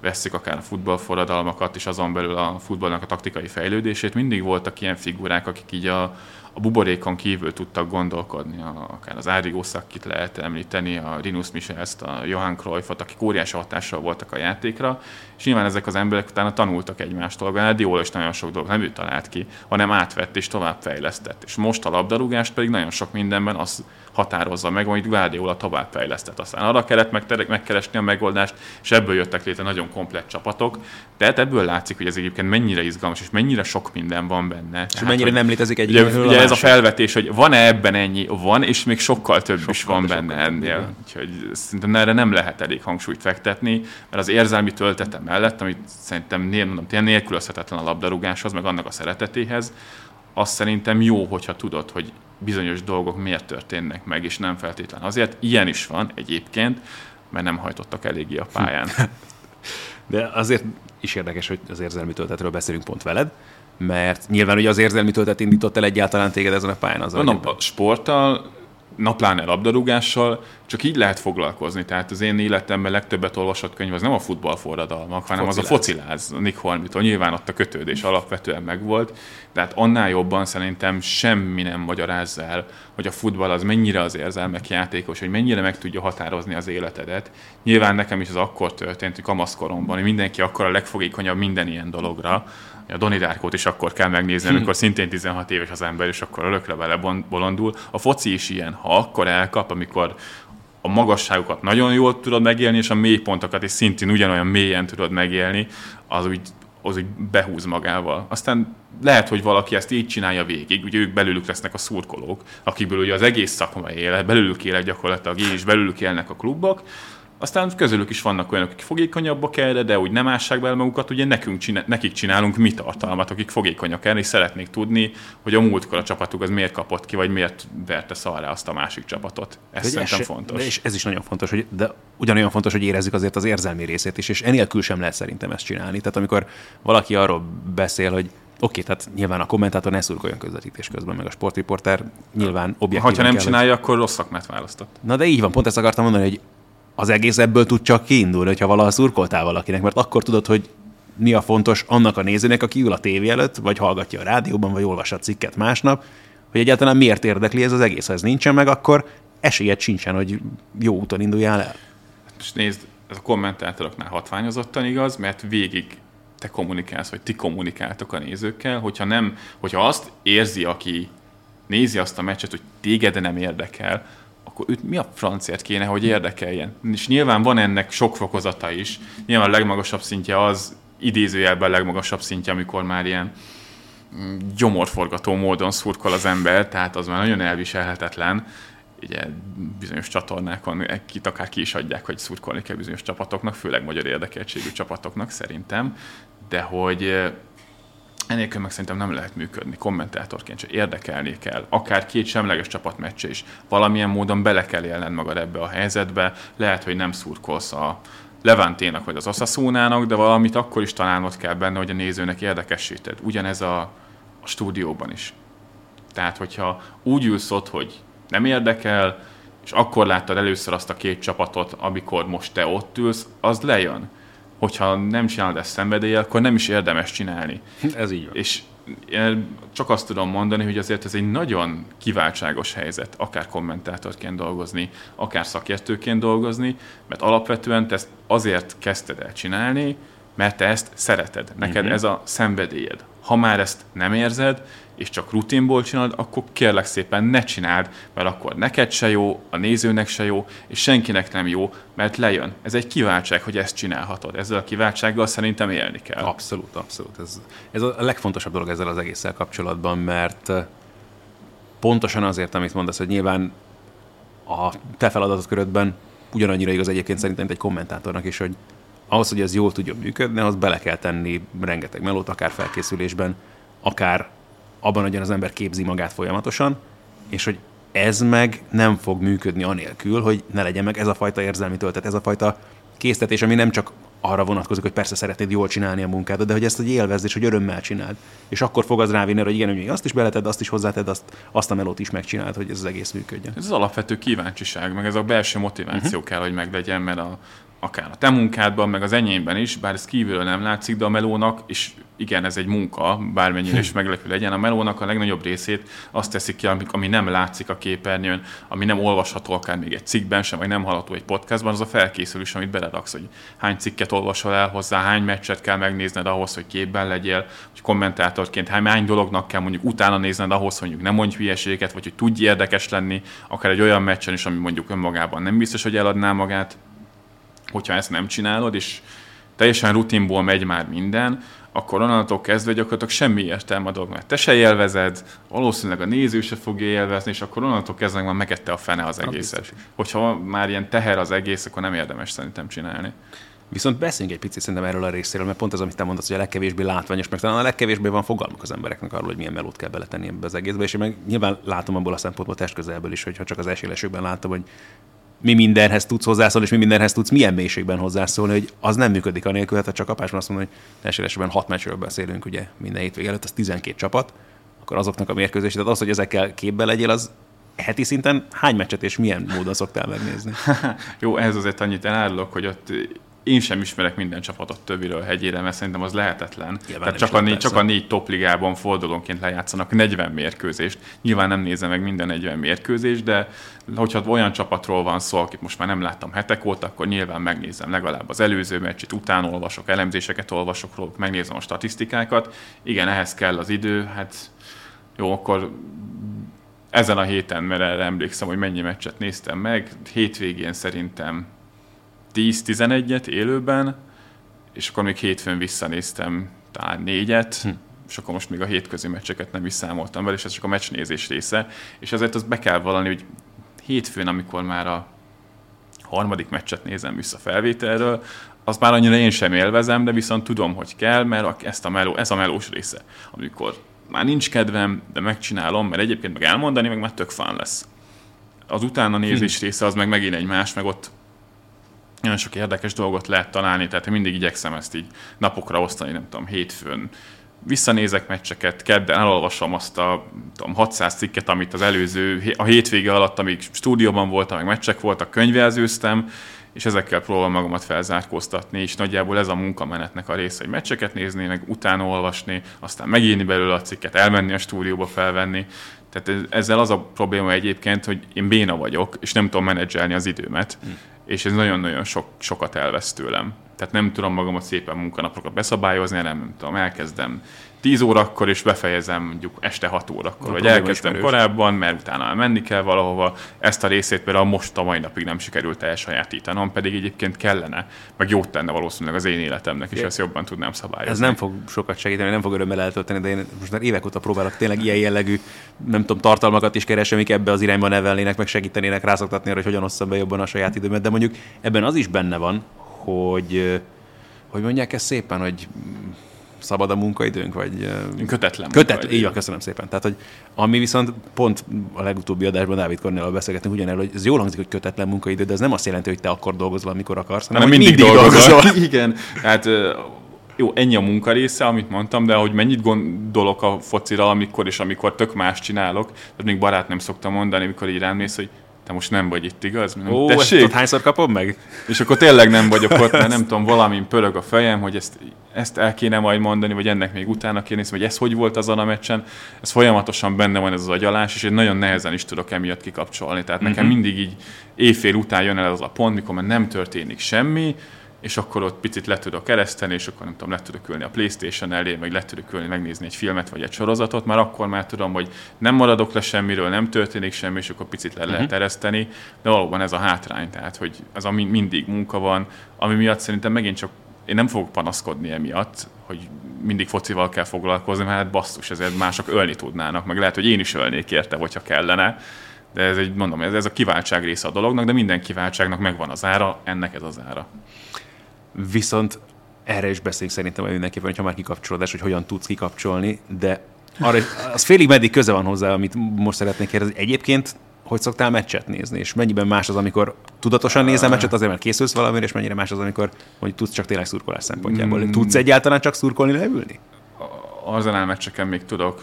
veszik akár a futballforradalmakat, és azon belül a futballnak a taktikai fejlődését, mindig voltak ilyen figurák, akik így a, a buborékon kívül tudtak gondolkodni, akár az Ári Szakit lehet említeni, a Rinus Michels-t, a Johan Cruyffot, akik óriási hatással voltak a játékra, és nyilván ezek az emberek utána tanultak egymástól, Guardiola is nagyon sok dolog nem ő talált ki, hanem átvett és továbbfejlesztett. És most a labdarúgást pedig nagyon sok mindenben az határozza meg, amit Guardiola továbbfejlesztett. Aztán arra kellett megkeresni a megoldást, és ebből jöttek létre nagyon komplett csapatok. Tehát ebből látszik, hogy ez egyébként mennyire izgalmas, és mennyire sok minden van benne. És hát, mennyire nem létezik egy ugye, ugye ez a felvetés, hogy van-e ebben ennyi? Van, és még sokkal több sokkal, is van benne ennél. Több. Úgyhogy szerintem erre nem lehet elég hangsúlyt fektetni, mert az érzelmi töltete mellett, amit szerintem mondom, nélkülözhetetlen a labdarúgáshoz, meg annak a szeretetéhez, azt szerintem jó, hogyha tudod, hogy bizonyos dolgok miért történnek meg, és nem feltétlen azért. Ilyen is van egyébként, mert nem hajtottak eléggé a pályán. De azért is érdekes, hogy az érzelmi töltetről beszélünk pont veled, mert nyilván ugye az érzelmi töltet indított el egyáltalán téged ezen a pályán. Az Mondom, a sporttal napláne labdarúgással, csak így lehet foglalkozni. Tehát az én életemben legtöbbet olvasott könyv az nem a futballforradalmak, hanem fociláz. az a fociláz, Nick Hornbytól. Nyilván ott a kötődés alapvetően megvolt, de hát annál jobban szerintem semmi nem magyarázza el, hogy a futball az mennyire az érzelmek játékos, hogy mennyire meg tudja határozni az életedet. Nyilván nekem is az akkor történt, hogy kamaszkoromban, hogy mindenki akkor a legfogékonyabb minden ilyen dologra, a Doni Dárkót is akkor kell megnézni, amikor szintén 16 éves az ember, és akkor örökre vele bolondul. A foci is ilyen, ha akkor elkap, amikor a magasságokat nagyon jól tudod megélni, és a mélypontokat is szintén ugyanolyan mélyen tudod megélni, az úgy, az úgy behúz magával. Aztán lehet, hogy valaki ezt így csinálja végig, ugye ők belőlük lesznek a szurkolók, akikből ugye az egész szakmai élet, belőlük élet gyakorlatilag, és belőlük élnek a klubok, aztán közülük is vannak olyanok, akik fogékonyabbak erre, de úgy nem ássák bele magukat, ugye nekünk csinál, nekik csinálunk mi tartalmat, akik fogékonyak erre, és szeretnék tudni, hogy a múltkor a csapatuk az miért kapott ki, vagy miért verte szarra azt a másik csapatot. Ez de szerintem ez fontos. És ez is nagyon fontos, hogy, de ugyanolyan fontos, hogy érezzük azért az érzelmi részét is, és enélkül sem lehet szerintem ezt csinálni. Tehát amikor valaki arról beszél, hogy Oké, tehát nyilván a kommentátor ne szurkoljon közvetítés közben, meg a sportriporter nyilván objektíven Ha nem kell, csinálja, hogy... akkor rossz szakmát választott. Na de így van, pont ezt akartam mondani, hogy az egész ebből tud csak kiindulni, hogyha valaha szurkoltál valakinek, mert akkor tudod, hogy mi a fontos annak a nézőnek, aki ül a tévé előtt, vagy hallgatja a rádióban, vagy olvassa a cikket másnap, hogy egyáltalán miért érdekli ez az egész. Ha ez nincsen meg, akkor esélyed sincsen, hogy jó úton induljál el. És nézd, ez a kommentátoroknál hatványozottan igaz, mert végig te kommunikálsz, vagy ti kommunikáltok a nézőkkel, hogyha nem, hogyha azt érzi, aki nézi azt a meccset, hogy téged nem érdekel, akkor őt mi a francért kéne, hogy érdekeljen? És nyilván van ennek sok fokozata is. Nyilván a legmagasabb szintje az, idézőjelben a legmagasabb szintje, amikor már ilyen mm, gyomorforgató módon szurkol az ember, tehát az már nagyon elviselhetetlen, ugye bizonyos csatornákon kit akár ki is adják, hogy szurkolni kell bizonyos csapatoknak, főleg magyar érdekeltségű csapatoknak szerintem, de hogy Enélkül meg szerintem nem lehet működni kommentátorként, csak érdekelni kell. Akár két semleges csapatmeccse is. Valamilyen módon bele kell élned magad ebbe a helyzetbe. Lehet, hogy nem szurkolsz a Levanténak vagy az Osasunának, de valamit akkor is találnod kell benne, hogy a nézőnek érdekesíted. Ugyanez a, a stúdióban is. Tehát, hogyha úgy ülsz ott, hogy nem érdekel, és akkor láttad először azt a két csapatot, amikor most te ott ülsz, az lejön hogyha nem csinálod ezt szenvedéllyel, akkor nem is érdemes csinálni. Ez így van. És csak azt tudom mondani, hogy azért ez egy nagyon kiváltságos helyzet, akár kommentátorként dolgozni, akár szakértőként dolgozni, mert alapvetően te ezt azért kezdted el csinálni, mert te ezt szereted. Neked uh-huh. ez a szenvedélyed. Ha már ezt nem érzed, és csak rutinból csinálod, akkor kérlek szépen ne csináld, mert akkor neked se jó, a nézőnek se jó, és senkinek nem jó, mert lejön. Ez egy kiváltság, hogy ezt csinálhatod. Ezzel a kiváltsággal szerintem élni kell. Abszolút, abszolút. Ez, ez a legfontosabb dolog ezzel az egésszel kapcsolatban, mert pontosan azért, amit mondasz, hogy nyilván a te feladatod körödben ugyanannyira igaz egyébként szerintem, egy kommentátornak is, hogy ahhoz, hogy ez jól tudjon működni, ahhoz bele kell tenni rengeteg melót, akár felkészülésben, akár abban, hogy az ember képzi magát folyamatosan, és hogy ez meg nem fog működni anélkül, hogy ne legyen meg ez a fajta érzelmi töltet, ez a fajta késztetés, ami nem csak arra vonatkozik, hogy persze szeretnéd jól csinálni a munkádat, de hogy ezt hogy élvezd és hogy örömmel csináld. És akkor fog az rávinni, hogy igen, hogy azt is beleted, azt is hozzáted, azt, azt a melót is megcsináld, hogy ez az egész működjön. Ez az alapvető kíváncsiság, meg ez a belső motiváció uh-huh. kell, hogy meglegyen, mert a, akár a te munkádban, meg az enyémben is, bár ez kívülről nem látszik, de a melónak, és igen, ez egy munka, bármennyire is meglepő legyen, a melónak a legnagyobb részét azt teszik ki, ami nem látszik a képernyőn, ami nem olvasható akár még egy cikkben sem, vagy nem hallható egy podcastban, az a felkészülés, amit beleraksz, hogy hány cikket olvasol el hozzá, hány meccset kell megnézned ahhoz, hogy képben legyél, hogy kommentátorként hány, hány dolognak kell mondjuk utána nézned ahhoz, hogy mondjuk nem mondj hülyeséget, vagy hogy tudj érdekes lenni, akár egy olyan meccsen is, ami mondjuk önmagában nem biztos, hogy eladná magát hogyha ezt nem csinálod, és teljesen rutinból megy már minden, akkor onnantól kezdve gyakorlatilag semmi értelme a mert te se élvezed, valószínűleg a néző se fogja élvezni, és akkor onnantól kezdve már megette a fene az egészet. Hogyha már ilyen teher az egész, akkor nem érdemes szerintem csinálni. Viszont beszéljünk egy picit szerintem erről a részéről, mert pont az, amit te mondasz, hogy a legkevésbé látványos, meg talán a legkevésbé van fogalmuk az embereknek arról, hogy milyen melót kell beletenni ebbe az egészbe, és én meg nyilván látom abból a szempontból testközelből is, hogyha csak az esélesükben láttam, hogy mi mindenhez tudsz hozzászólni, és mi mindenhez tudsz milyen mélységben hozzászólni, hogy az nem működik anélkül, hát csak kapásban azt mondom, hogy esetesen hat meccsről beszélünk, ugye minden hétvég előtt, az 12 csapat, akkor azoknak a mérkőzés, tehát az, hogy ezekkel képbe legyél, az heti szinten hány meccset és milyen módon szoktál megnézni? Jó, ehhez azért annyit elárulok, hogy ott én sem ismerek minden csapatot többiről hegyére, mert szerintem az lehetetlen. Nyilván Tehát csak a, négy, csak a négy topligában fordulónként lejátszanak 40 mérkőzést. Nyilván nem nézem meg minden 40 mérkőzést, de hogyha olyan csapatról van szó, akit most már nem láttam hetek óta, akkor nyilván megnézem legalább az előző meccset, utána olvasok, elemzéseket olvasok róluk, megnézem a statisztikákat. Igen, ehhez kell az idő, hát jó, akkor ezen a héten, mert erre emlékszem, hogy mennyi meccset néztem meg, hétvégén szerintem 10-11-et élőben, és akkor még hétfőn visszanéztem talán négyet, hm. és akkor most még a hétközi meccseket nem is számoltam vele, és ez csak a meccsnézés része, és ezért az be kell valani, hogy hétfőn, amikor már a harmadik meccset nézem vissza felvételről, az már annyira én sem élvezem, de viszont tudom, hogy kell, mert ezt a meló, ez a melós része, amikor már nincs kedvem, de megcsinálom, mert egyébként meg elmondani, meg már tök fan lesz. Az utána nézés hm. része az meg megint egy más, meg ott nagyon sok érdekes dolgot lehet találni, tehát én mindig igyekszem ezt így napokra osztani, nem tudom, hétfőn visszanézek meccseket, kedden elolvasom azt a tudom, 600 cikket, amit az előző, a hétvége alatt, amíg stúdióban voltam, meg meccsek voltak, könyvelzőztem, és ezekkel próbálom magamat felzárkóztatni, és nagyjából ez a munkamenetnek a része, hogy meccseket nézni, meg utána olvasni, aztán megírni belőle a cikket, elmenni a stúdióba felvenni. Tehát ezzel az a probléma egyébként, hogy én béna vagyok, és nem tudom menedzselni az időmet. Hm és ez nagyon-nagyon sok, sokat elvesz tőlem. Tehát nem tudom magamat szépen munkanapokat beszabályozni, hanem nem tudom, elkezdem 10 órakor, és befejezem mondjuk este 6 órakor, vagy elkezdtem ismerős. korábban, mert utána menni kell valahova. Ezt a részét például most a mai napig nem sikerült elsajátítanom, pedig egyébként kellene, meg jót tenne valószínűleg az én életemnek, és ezt jobban tudnám szabályozni. Ez nem fog sokat segíteni, nem fog örömmel eltölteni, de én most már évek óta próbálok tényleg ilyen jellegű, nem tudom, tartalmakat is keresem, amik ebbe az irányba nevelnének, meg segítenének rászoktatni arra, hogy hogyan osszam be jobban a saját időmet. De mondjuk ebben az is benne van, hogy hogy mondják ezt szépen, hogy szabad a munkaidőnk, vagy... Kötetlen. Kötetlen, így van, köszönöm szépen. Tehát, hogy ami viszont pont a legutóbbi adásban Dávid Kornéllal beszélgetünk ugyanerről, hogy ez jól hangzik, hogy kötetlen munkaidő, de ez nem azt jelenti, hogy te akkor dolgozol, amikor akarsz, hanem, hanem mindig, mindig dolgozol. dolgozol. Igen, hát jó, ennyi a munka része, amit mondtam, de hogy mennyit gondolok a focira, amikor és amikor tök más csinálok, tehát még barát nem szoktam mondani, amikor így rám néz, hogy te most nem vagy itt, igaz? Ó, Tessék? ezt hányszor kapom meg? És akkor tényleg nem vagyok ott, mert nem tudom, valamin pörög a fejem, hogy ezt, ezt el kéne majd mondani, vagy ennek még utána kéne nézni, vagy ez hogy volt azon a meccsen. Ez folyamatosan benne van ez az agyalás, és én nagyon nehezen is tudok emiatt kikapcsolni. Tehát nekem uh-huh. mindig így éjfél után jön el az a pont, mikor már nem történik semmi, és akkor ott picit le tudok kereszteni, és akkor nem tudom, le tudok ülni a Playstation elé, vagy le tudok ülni, megnézni egy filmet, vagy egy sorozatot, már akkor már tudom, hogy nem maradok le semmiről, nem történik semmi, és akkor picit le lehet mhm. ereszteni, de valóban ez a hátrány, tehát hogy ez a mindig munka van, ami miatt szerintem megint csak én nem fogok panaszkodni emiatt, hogy mindig focival kell foglalkozni, mert hát basszus, ezért mások ölni tudnának, meg lehet, hogy én is ölnék érte, hogyha kellene. De ez egy, mondom, ez, ez a kiváltság része a dolognak, de minden kiváltságnak megvan az ára, ennek ez az ára. Viszont erre is beszéljünk szerintem mindenképpen, hogyha már kikapcsolódás, hogy hogyan tudsz kikapcsolni, de arra, az félig meddig köze van hozzá, amit most szeretnék kérdezni. Egyébként hogy szoktál meccset nézni, és mennyiben más az, amikor tudatosan nézel meccset, azért mert készülsz valamire, és mennyire más az, amikor hogy tudsz csak tényleg szurkolás szempontjából. Mm. Tudsz egyáltalán csak szurkolni, leülni? Arzenál meccseken még tudok.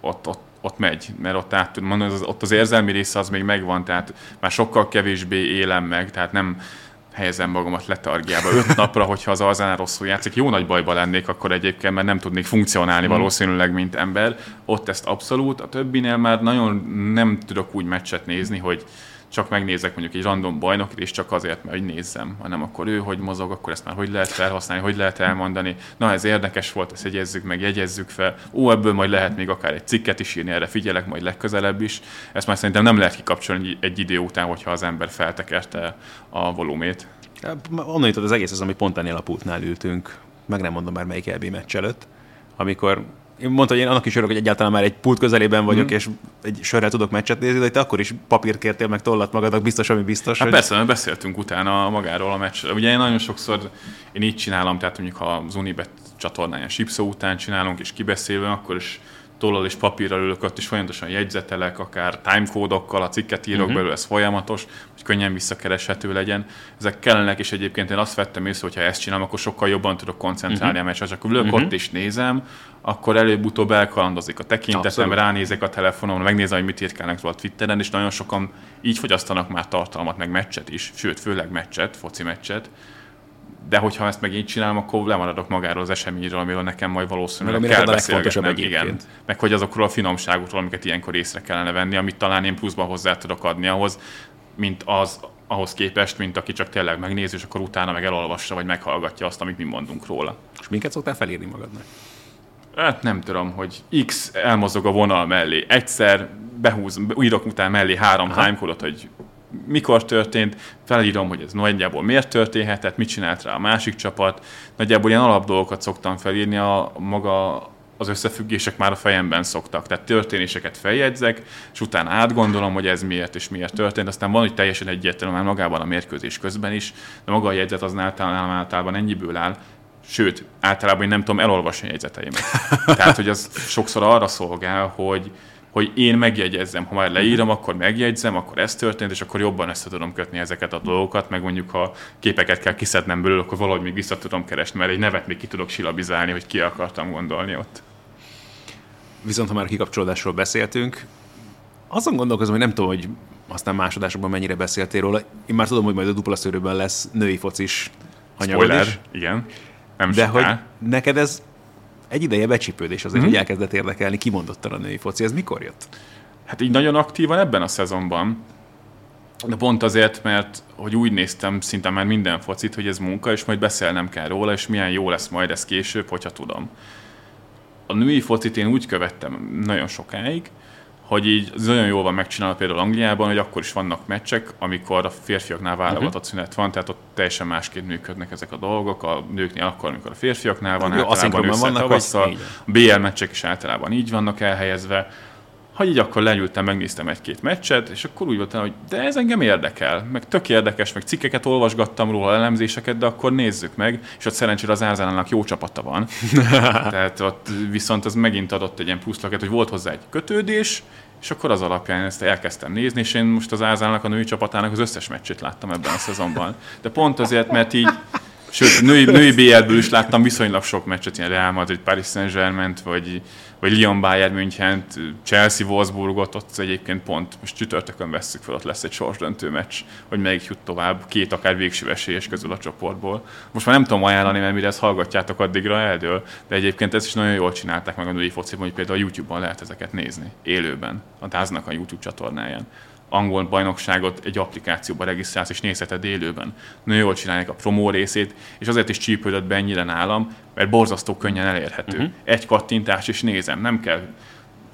Ott, ott, ott megy, mert ott, át, mondom, az, ott az érzelmi része az még megvan, tehát már sokkal kevésbé élem meg, tehát nem, helyezem magamat letargiába öt napra, hogyha az Arzenál rosszul játszik. Jó nagy bajba lennék akkor egyébként, mert nem tudnék funkcionálni hmm. valószínűleg, mint ember. Ott ezt abszolút, a többinél már nagyon nem tudok úgy meccset nézni, hogy csak megnézek mondjuk egy random bajnokit, és csak azért, mert hogy nézzem, hanem akkor ő hogy mozog, akkor ezt már hogy lehet felhasználni, hogy lehet elmondani. Na, ez érdekes volt, ezt jegyezzük meg, jegyezzük fel. Ó, ebből majd lehet még akár egy cikket is írni, erre figyelek majd legközelebb is. Ezt már szerintem nem lehet kikapcsolni egy idő után, hogyha az ember feltekerte a volumét. Onnan jutott az egész az, ami pont ennél a pultnál ültünk, meg nem mondom már melyik EB meccs előtt, amikor én mondta, hogy én annak is örülök, hogy egyáltalán már egy pult közelében vagyok, mm. és egy sörrel tudok meccset nézni, de te akkor is papírt kértél meg tollat magadnak, biztos, ami biztos. Hát hogy... persze, mert beszéltünk utána magáról a meccsről. Ugye én nagyon sokszor én így csinálom, tehát mondjuk ha az Unibet csatornáján Sipszó után csinálunk, és kibeszélve, akkor is tollal és papírral ülök ott, és folyamatosan jegyzetelek, akár timecódokkal, a cikket írok uh-huh. belőle, ez folyamatos, könnyen visszakereshető legyen. Ezek kellenek, és egyébként én azt vettem észre, hogy ha ezt csinálom, akkor sokkal jobban tudok koncentrálni uh-huh. a meccsre. Csak ülök uh-huh. ott és nézem, akkor előbb-utóbb elkalandozik a tekintetem, Abszolút. ránézek a telefonon, megnézem, hogy mit írkálnak róla a Twitteren, és nagyon sokan így fogyasztanak már tartalmat, meg meccset is, sőt, főleg meccset, foci meccset, de hogyha ezt meg így csinálom, akkor lemaradok magáról az eseményről, amiről nekem majd valószínűleg meg, kell beszélgetnem. Igen. Meg hogy azokról a finomságokról, amiket ilyenkor észre kellene venni, amit talán én pluszban hozzá tudok adni ahhoz, mint az, ahhoz képest, mint aki csak tényleg megnéz, és akkor utána meg elolvassa, vagy meghallgatja azt, amit mi mondunk róla. És minket szoktál felírni magadnak? Hát nem tudom, hogy X elmozog a vonal mellé. Egyszer behúz, írok utána mellé három timecode hogy mikor történt, felírom, hogy ez nagyjából miért történhetett, mit csinált rá a másik csapat. Nagyjából ilyen alap dolgokat szoktam felírni, a maga az összefüggések már a fejemben szoktak. Tehát történéseket feljegyzek, és utána átgondolom, hogy ez miért és miért történt. Aztán van, hogy teljesen egyértelmű már magában a mérkőzés közben is, de maga a jegyzet az általában, általában ennyiből áll, sőt, általában én nem tudom elolvasni a jegyzeteimet. Tehát, hogy az sokszor arra szolgál, hogy, hogy én megjegyezzem, ha már leírom, akkor megjegyzem, akkor ez történt, és akkor jobban össze tudom kötni ezeket a dolgokat, meg mondjuk ha képeket kell kiszednem belőle, akkor valahogy még vissza tudom keresni, mert egy nevet még ki tudok silabizálni, hogy ki akartam gondolni ott. Viszont ha már kikapcsolódásról beszéltünk, azon gondolkozom, hogy nem tudom, hogy aztán másodásokban mennyire beszéltél róla. Én már tudom, hogy majd a dupla szőrőben lesz női focis anyagod Spoiler, is. igen. Nem De hogy neked ez egy ideje becsípődés azért, mm-hmm. hogy elkezdett érdekelni kimondottan a női foci. Ez mikor jött? Hát így nagyon aktívan ebben a szezonban. De pont azért, mert hogy úgy néztem szinte már minden focit, hogy ez munka, és majd beszélnem kell róla, és milyen jó lesz majd ez később, hogyha tudom. A női focit én úgy követtem nagyon sokáig, hogy így az nagyon jól van megcsinálva például Angliában, hogy akkor is vannak meccsek, amikor a férfiaknál válogatott uh-huh. szünet van, tehát ott teljesen másként működnek ezek a dolgok, a nőknél akkor, amikor a férfiaknál van, Jó, általában vannak, a BL meccsek is általában így vannak elhelyezve, hogy így akkor lenyúltam, megnéztem egy-két meccset, és akkor úgy voltam, hogy de ez engem érdekel, meg tök érdekes, meg cikkeket olvasgattam róla, elemzéseket, de akkor nézzük meg, és ott szerencsére az Árzánának jó csapata van. Tehát ott viszont az megint adott egy ilyen pluszlaket, hogy volt hozzá egy kötődés, és akkor az alapján ezt elkezdtem nézni, és én most az Árzának a női csapatának az összes meccsét láttam ebben a szezonban. De pont azért, mert így Sőt, női, női BL-ből is láttam viszonylag sok meccset, ilyen Real Madrid, Paris Saint-Germain, vagy, vagy Lyon Bayern München, Chelsea Wolfsburgot, ott egyébként pont most csütörtökön vesszük fel, ott lesz egy sorsdöntő meccs, hogy melyik jut tovább, két akár végső esélyes közül a csoportból. Most már nem tudom ajánlani, mert mire ezt hallgatjátok, addigra eldől, de egyébként ezt is nagyon jól csinálták meg a női fociban, hogy például a YouTube-on lehet ezeket nézni, élőben, a Dáznak a YouTube csatornáján angol bajnokságot egy applikációba regisztrálsz és nézheted élőben. Nagyon jól csinálják a promó részét, és azért is csípődött be ennyire nálam, mert borzasztó könnyen elérhető. Uh-huh. Egy kattintás és nézem, nem kell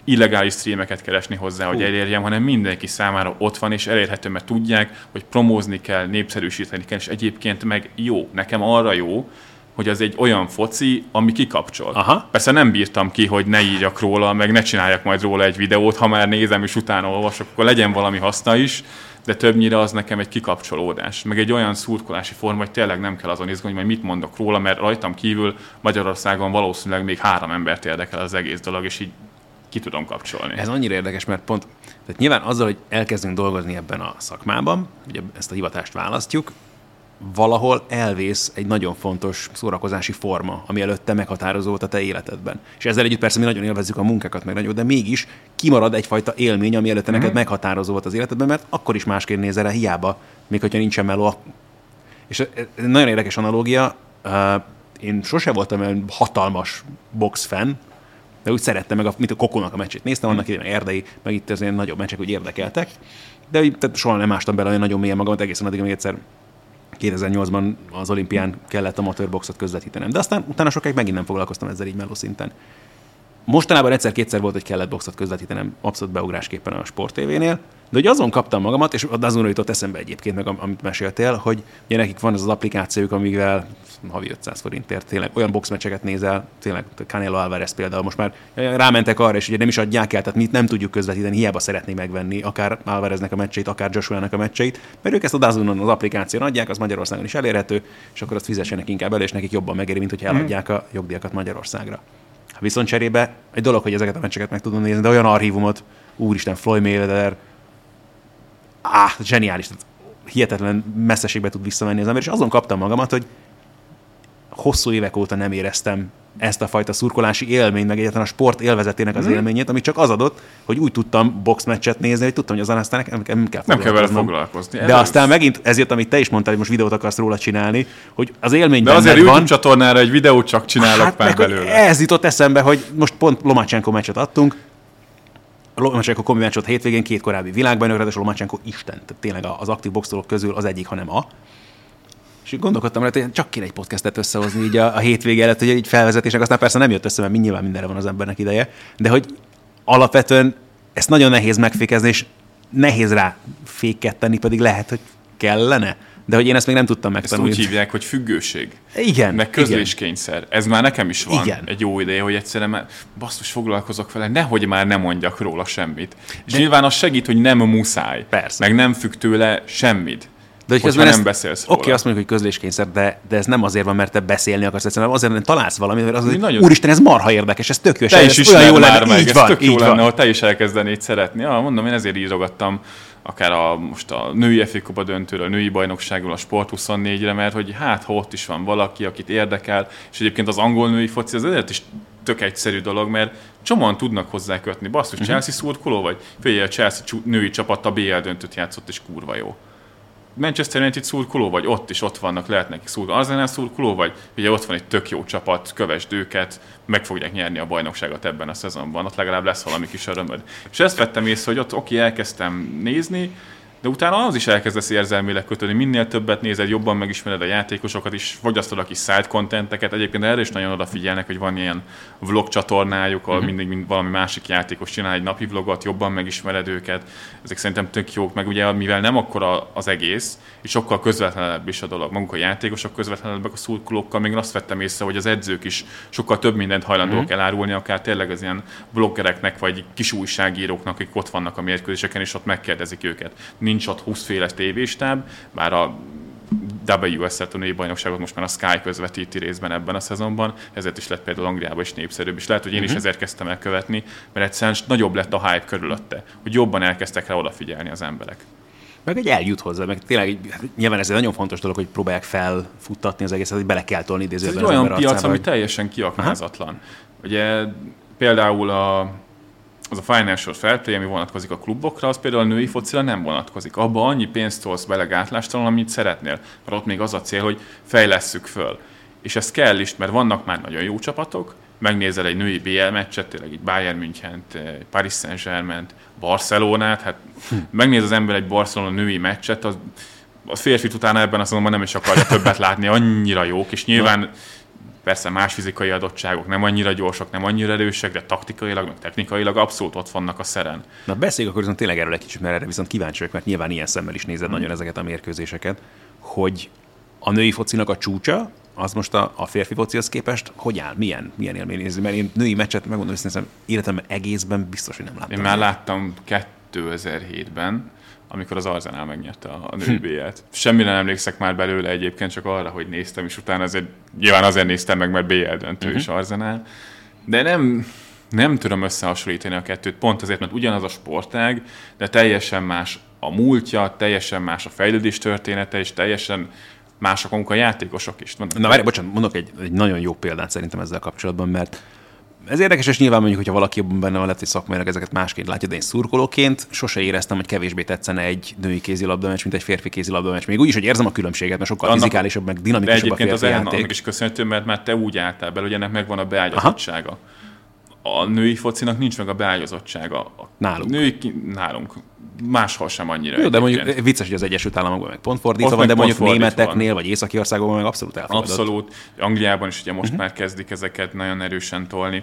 illegális streameket keresni hozzá, hogy elérjem, hanem mindenki számára ott van és elérhető, mert tudják, hogy promózni kell, népszerűsíteni kell, és egyébként meg jó. Nekem arra jó, hogy az egy olyan foci, ami kikapcsol. Aha. Persze nem bírtam ki, hogy ne írjak róla, meg ne csináljak majd róla egy videót, ha már nézem és utána olvasok, akkor legyen valami haszna is, de többnyire az nekem egy kikapcsolódás. Meg egy olyan szurkolási forma, hogy tényleg nem kell azon izgulni, hogy mit mondok róla, mert rajtam kívül Magyarországon valószínűleg még három embert érdekel az egész dolog, és így ki tudom kapcsolni. Ez annyira érdekes, mert pont, tehát nyilván azzal, hogy elkezdünk dolgozni ebben a szakmában, ugye ezt a hivatást választjuk, valahol elvész egy nagyon fontos szórakozási forma, ami előtte meghatározó volt a te életedben. És ezzel együtt persze mi nagyon élvezzük a munkákat, meg nagyon, de mégis kimarad egyfajta élmény, ami előtte neked mm. meghatározó volt az életedben, mert akkor is másként nézel rá, hiába, még hogyha nincsen meló. És nagyon érdekes analógia. Én sose voltam olyan hatalmas box fan, de úgy szerettem meg, a, mint a Kokonak a meccsét. Néztem annak idején erdei, meg itt az ilyen nagyobb meccsek, hogy érdekeltek. De tehát soha nem ástam bele olyan nagyon mélyen magamat, egészen addig, amíg egyszer 2008-ban az olimpián kellett a motorboxot közvetítenem. De aztán utána sokáig megint nem foglalkoztam ezzel így meló szinten. Mostanában egyszer-kétszer volt, hogy kellett boxot közvetítenem abszolút beugrásképpen a Sport TV-nél, de hogy azon kaptam magamat, és azon jutott eszembe egyébként, meg amit meséltél, hogy ugye nekik van az az applikációk, amivel havi 500 forintért tényleg olyan boxmeccseket nézel, tényleg Canelo Alvarez például most már rámentek arra, és ugye nem is adják el, tehát mi nem tudjuk közvetíteni, hiába szeretné megvenni akár Alvareznek a meccseit, akár Joshua-nak a meccseit, mert ők ezt a Dazunon az applikáción adják, az Magyarországon is elérhető, és akkor azt fizessenek inkább el, és nekik jobban megéri, mint hogy eladják a jogdíjakat Magyarországra. Viszont cserébe egy dolog, hogy ezeket a meccseket meg tudom nézni, de olyan archívumot, úristen, Floyd Mayweather, áh, zseniális, tehát hihetetlen messzeségbe tud visszamenni az ember, és azon kaptam magamat, hogy hosszú évek óta nem éreztem ezt a fajta szurkolási élményt, meg egyáltalán a sport élvezetének az mm. élményét, ami csak az adott, hogy úgy tudtam boxmeccset nézni, hogy tudtam, hogy azon aztán nekem nem kell Nem kell vele foglalkozni. De ez aztán megint ez jött, amit te is mondtál, hogy most videót akarsz róla csinálni, hogy az élmény De azért YouTube van, csatornára egy videót csak csinálok hát, pár belőle. Ez jutott eszembe, hogy most pont Lomacsenko meccset adtunk, Lomacsenko komi meccs hétvégén két korábbi világbajnok, és Lomacsenko Isten, tehát tényleg az aktív boxolók közül az egyik, hanem a. És gondolkodtam rá, hogy csak kéne egy podcastet összehozni így a, a hétvége előtt, hogy egy felvezetésnek, aztán persze nem jött össze, mert nyilván mindenre van az embernek ideje, de hogy alapvetően ezt nagyon nehéz megfékezni, és nehéz rá féket tenni, pedig lehet, hogy kellene. De hogy én ezt még nem tudtam megtanulni. Ezt úgy hívják, hogy függőség. Igen. Meg közléskényszer. Ez már nekem is van igen. egy jó ideje, hogy egyszerűen már basszus foglalkozok vele, nehogy már nem mondjak róla semmit. És De... nyilván az segít, hogy nem muszáj. Persze. Meg nem függ tőle semmit. De hogy nem ezt, beszélsz róla. Oké, okay, azt mondjuk, hogy közléskényszer, de, de ez nem azért van, mert te beszélni akarsz, egyszerűen azért, mert találsz valamit, mert az, hogy nagyon... úristen, ez marha érdekes, ez tök jó. Te is olyan jó lenne, meg, így ez van, tök jó lenne, ha te is elkezdenéd szeretni. Ja, mondom, én ezért írogattam akár a, most a női FA döntőről, a női bajnokságról, a Sport 24-re, mert hogy hát, ha ott is van valaki, akit érdekel, és egyébként az angol női foci az ezért is tök egyszerű dolog, mert csomóan tudnak hozzá kötni. Basszus, uh-huh. Chelsea szurkoló vagy? Figyelj, a Chelsea női csapat a BL döntőt játszott, és kurva jó. Manchester United szurkoló vagy, ott is ott vannak, lehet neki szurkoló. Arsenal szurkoló vagy, ugye ott van egy tök jó csapat, kövesd őket, meg fogják nyerni a bajnokságot ebben a szezonban, ott legalább lesz valami kis örömöd. És ezt vettem észre, hogy ott oké, elkezdtem nézni, de utána az is elkezdesz érzelmileg kötődni. Minél többet nézed, jobban megismered a játékosokat is, fogyasztod a kis side contenteket. Egyébként erre is nagyon odafigyelnek, hogy van ilyen vlog csatornájuk, ahol uh-huh. mindig mind valami másik játékos csinál egy napi vlogot, jobban megismered őket. Ezek szerintem tök jók, meg ugye mivel nem akkora az egész, és sokkal közvetlenebb is a dolog. Maguk a játékosok közvetlenebbek a szurkolókkal, még azt vettem észre, hogy az edzők is sokkal több mindent hajlandók uh-huh. elárulni, akár tényleg az ilyen bloggereknek, vagy kis újságíróknak, akik ott vannak a mérkőzéseken, és ott megkérdezik őket nincs ott 20 féle tévéstáb, bár a WSL a bajnokságot most már a Sky közvetíti részben ebben a szezonban, ezért is lett például Angliában is népszerűbb, és lehet, hogy én uh-huh. is mhm. ezért kezdtem el követni, mert egyszerűen nagyobb lett a hype körülötte, hogy jobban elkezdtek rá odafigyelni az emberek. Meg egy eljut hozzá, meg tényleg hát nyilván ez egy nagyon fontos dolog, hogy próbálják felfuttatni az egészet, hogy bele kell tolni idézőben. Ez egy olyan piac, arcába, ami teljesen kiaknázatlan. Aha. Ugye például a az a financial fair play, ami vonatkozik a klubokra, az például a női focira nem vonatkozik. Abba annyi pénzt tolsz bele gátlástalan, amit szeretnél. Mert ott még az a cél, hogy fejlesszük föl. És ez kell is, mert vannak már nagyon jó csapatok, megnézel egy női BL meccset, tényleg egy Bayern münchen Paris saint Barcelonát, hát hm. megnéz az ember egy Barcelona női meccset, az, a férfi utána ebben azt mondom, nem is akarja többet látni, annyira jók, és nyilván Persze más fizikai adottságok nem annyira gyorsak, nem annyira erősek, de taktikailag, meg technikailag abszolút ott vannak a szeren. Na beszéljük akkor viszont tényleg erről egy kicsit, mert erre viszont kíváncsi vagyok, mert nyilván ilyen szemmel is nézed hmm. nagyon ezeket a mérkőzéseket, hogy a női focinak a csúcsa, az most a, a férfi focihoz képest hogy áll? Milyen, milyen élmény nézni? Mert én női meccset, megmondom őszintén, életemben egészben biztos, hogy nem láttam. Én már láttam 2007-ben, amikor az Arsenal megnyerte a, a női. Semmire nem emlékszek már belőle egyébként, csak arra, hogy néztem, és utána azért, nyilván azért néztem meg, mert BL döntő uh-huh. is Arsenal. De nem, nem tudom összehasonlítani a kettőt, pont azért, mert ugyanaz a sportág, de teljesen más a múltja, teljesen más a fejlődés története, és teljesen mások a játékosok is. Na várj, bocsánat, mondok egy, egy nagyon jó példát szerintem ezzel kapcsolatban, mert ez érdekes, és nyilván mondjuk, hogyha valaki jobban benne van, lehet, hogy szakmailag ezeket másként látja, de én szurkolóként sose éreztem, hogy kevésbé tetszene egy női kézilabda meccs, mint egy férfi kézilabda meccs. Még úgy is, hogy érzem a különbséget, mert sokkal Annak, fizikálisabb, meg dinamikusabb de egyébként a férfi az játék. annak is köszönhető, mert már te úgy álltál be, hogy ennek megvan a beágyazottsága. A női focinak nincs meg a beágyazottsága. A nálunk. Női, nálunk máshol sem annyira. Jó, de mondjuk vicces, hogy az Egyesült Államokban meg pont fordítva van, de mondjuk németeknél van. vagy északi országokban meg abszolút elfogadott. Abszolút. Angliában is ugye most uh-huh. már kezdik ezeket nagyon erősen tolni.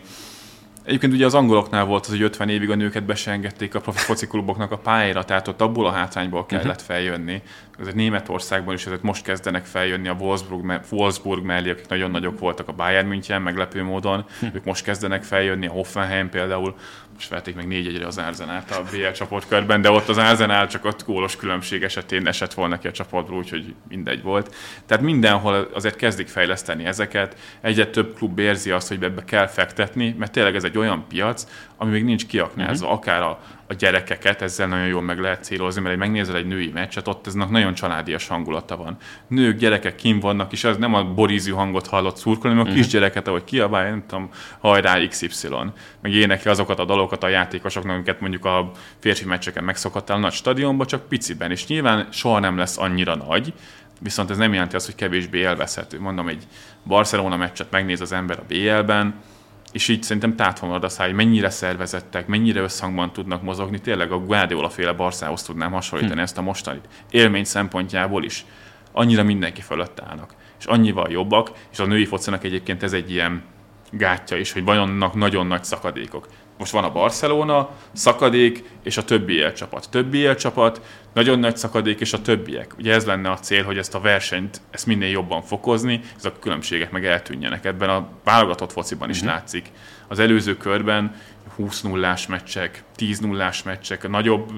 Egyébként ugye az angoloknál volt az, hogy 50 évig a nőket besengedték a profi focikluboknak a pályára, tehát ott abból a hátrányból kellett uh-huh. feljönni. Azért Németországban is ezért most kezdenek feljönni a Wolfsburg, Wolfsburg mellé, akik nagyon nagyok voltak a Bayern München, meglepő módon. Uh-huh. Ők most kezdenek feljönni, a Hoffenheim például most verték meg négy egyre az Arzenát a BL csoportkörben, de ott az Arzenál csak ott gólos különbség esetén esett volna ki a csapatból, úgyhogy mindegy volt. Tehát mindenhol azért kezdik fejleszteni ezeket, egyre több klub érzi azt, hogy ebbe kell fektetni, mert tényleg ez egy olyan piac, ami még nincs kiaknázva, uh-huh. akár a, a gyerekeket, ezzel nagyon jól meg lehet célozni, mert egy megnézel egy női meccset, ott eznek nagyon családias hangulata van. Nők, gyerekek kim vannak, és az nem a borízű hangot hallott szurkolni, hanem a uh-huh. kisgyereket, ahogy kiabálja, nem tudom, hajrá XY, meg énekli azokat a dalokat a játékosoknak, amiket mondjuk a férfi meccseken megszokottál nagy stadionban, csak piciben, és nyilván soha nem lesz annyira nagy, viszont ez nem jelenti azt, hogy kevésbé élvezhető. Mondom, egy Barcelona meccset megnéz az ember a BL-ben, és így szerintem tátva a száj, mennyire szervezettek, mennyire összhangban tudnak mozogni, tényleg a Guardiola féle Barszához tudnám hasonlítani hm. ezt a mostanit. Élmény szempontjából is. Annyira mindenki fölött állnak, és annyival jobbak, és a női focinak egyébként ez egy ilyen gátja is, hogy vannak nagyon nagy szakadékok most van a Barcelona, szakadék, és a többi csapat. Többi csapat, nagyon nagy szakadék, és a többiek. Ugye ez lenne a cél, hogy ezt a versenyt, ezt minél jobban fokozni, ezek a különbségek meg eltűnjenek. Ebben a válogatott fociban is uh-huh. látszik. Az előző körben 20 nullás meccsek, 10 nullás meccsek, a nagyobb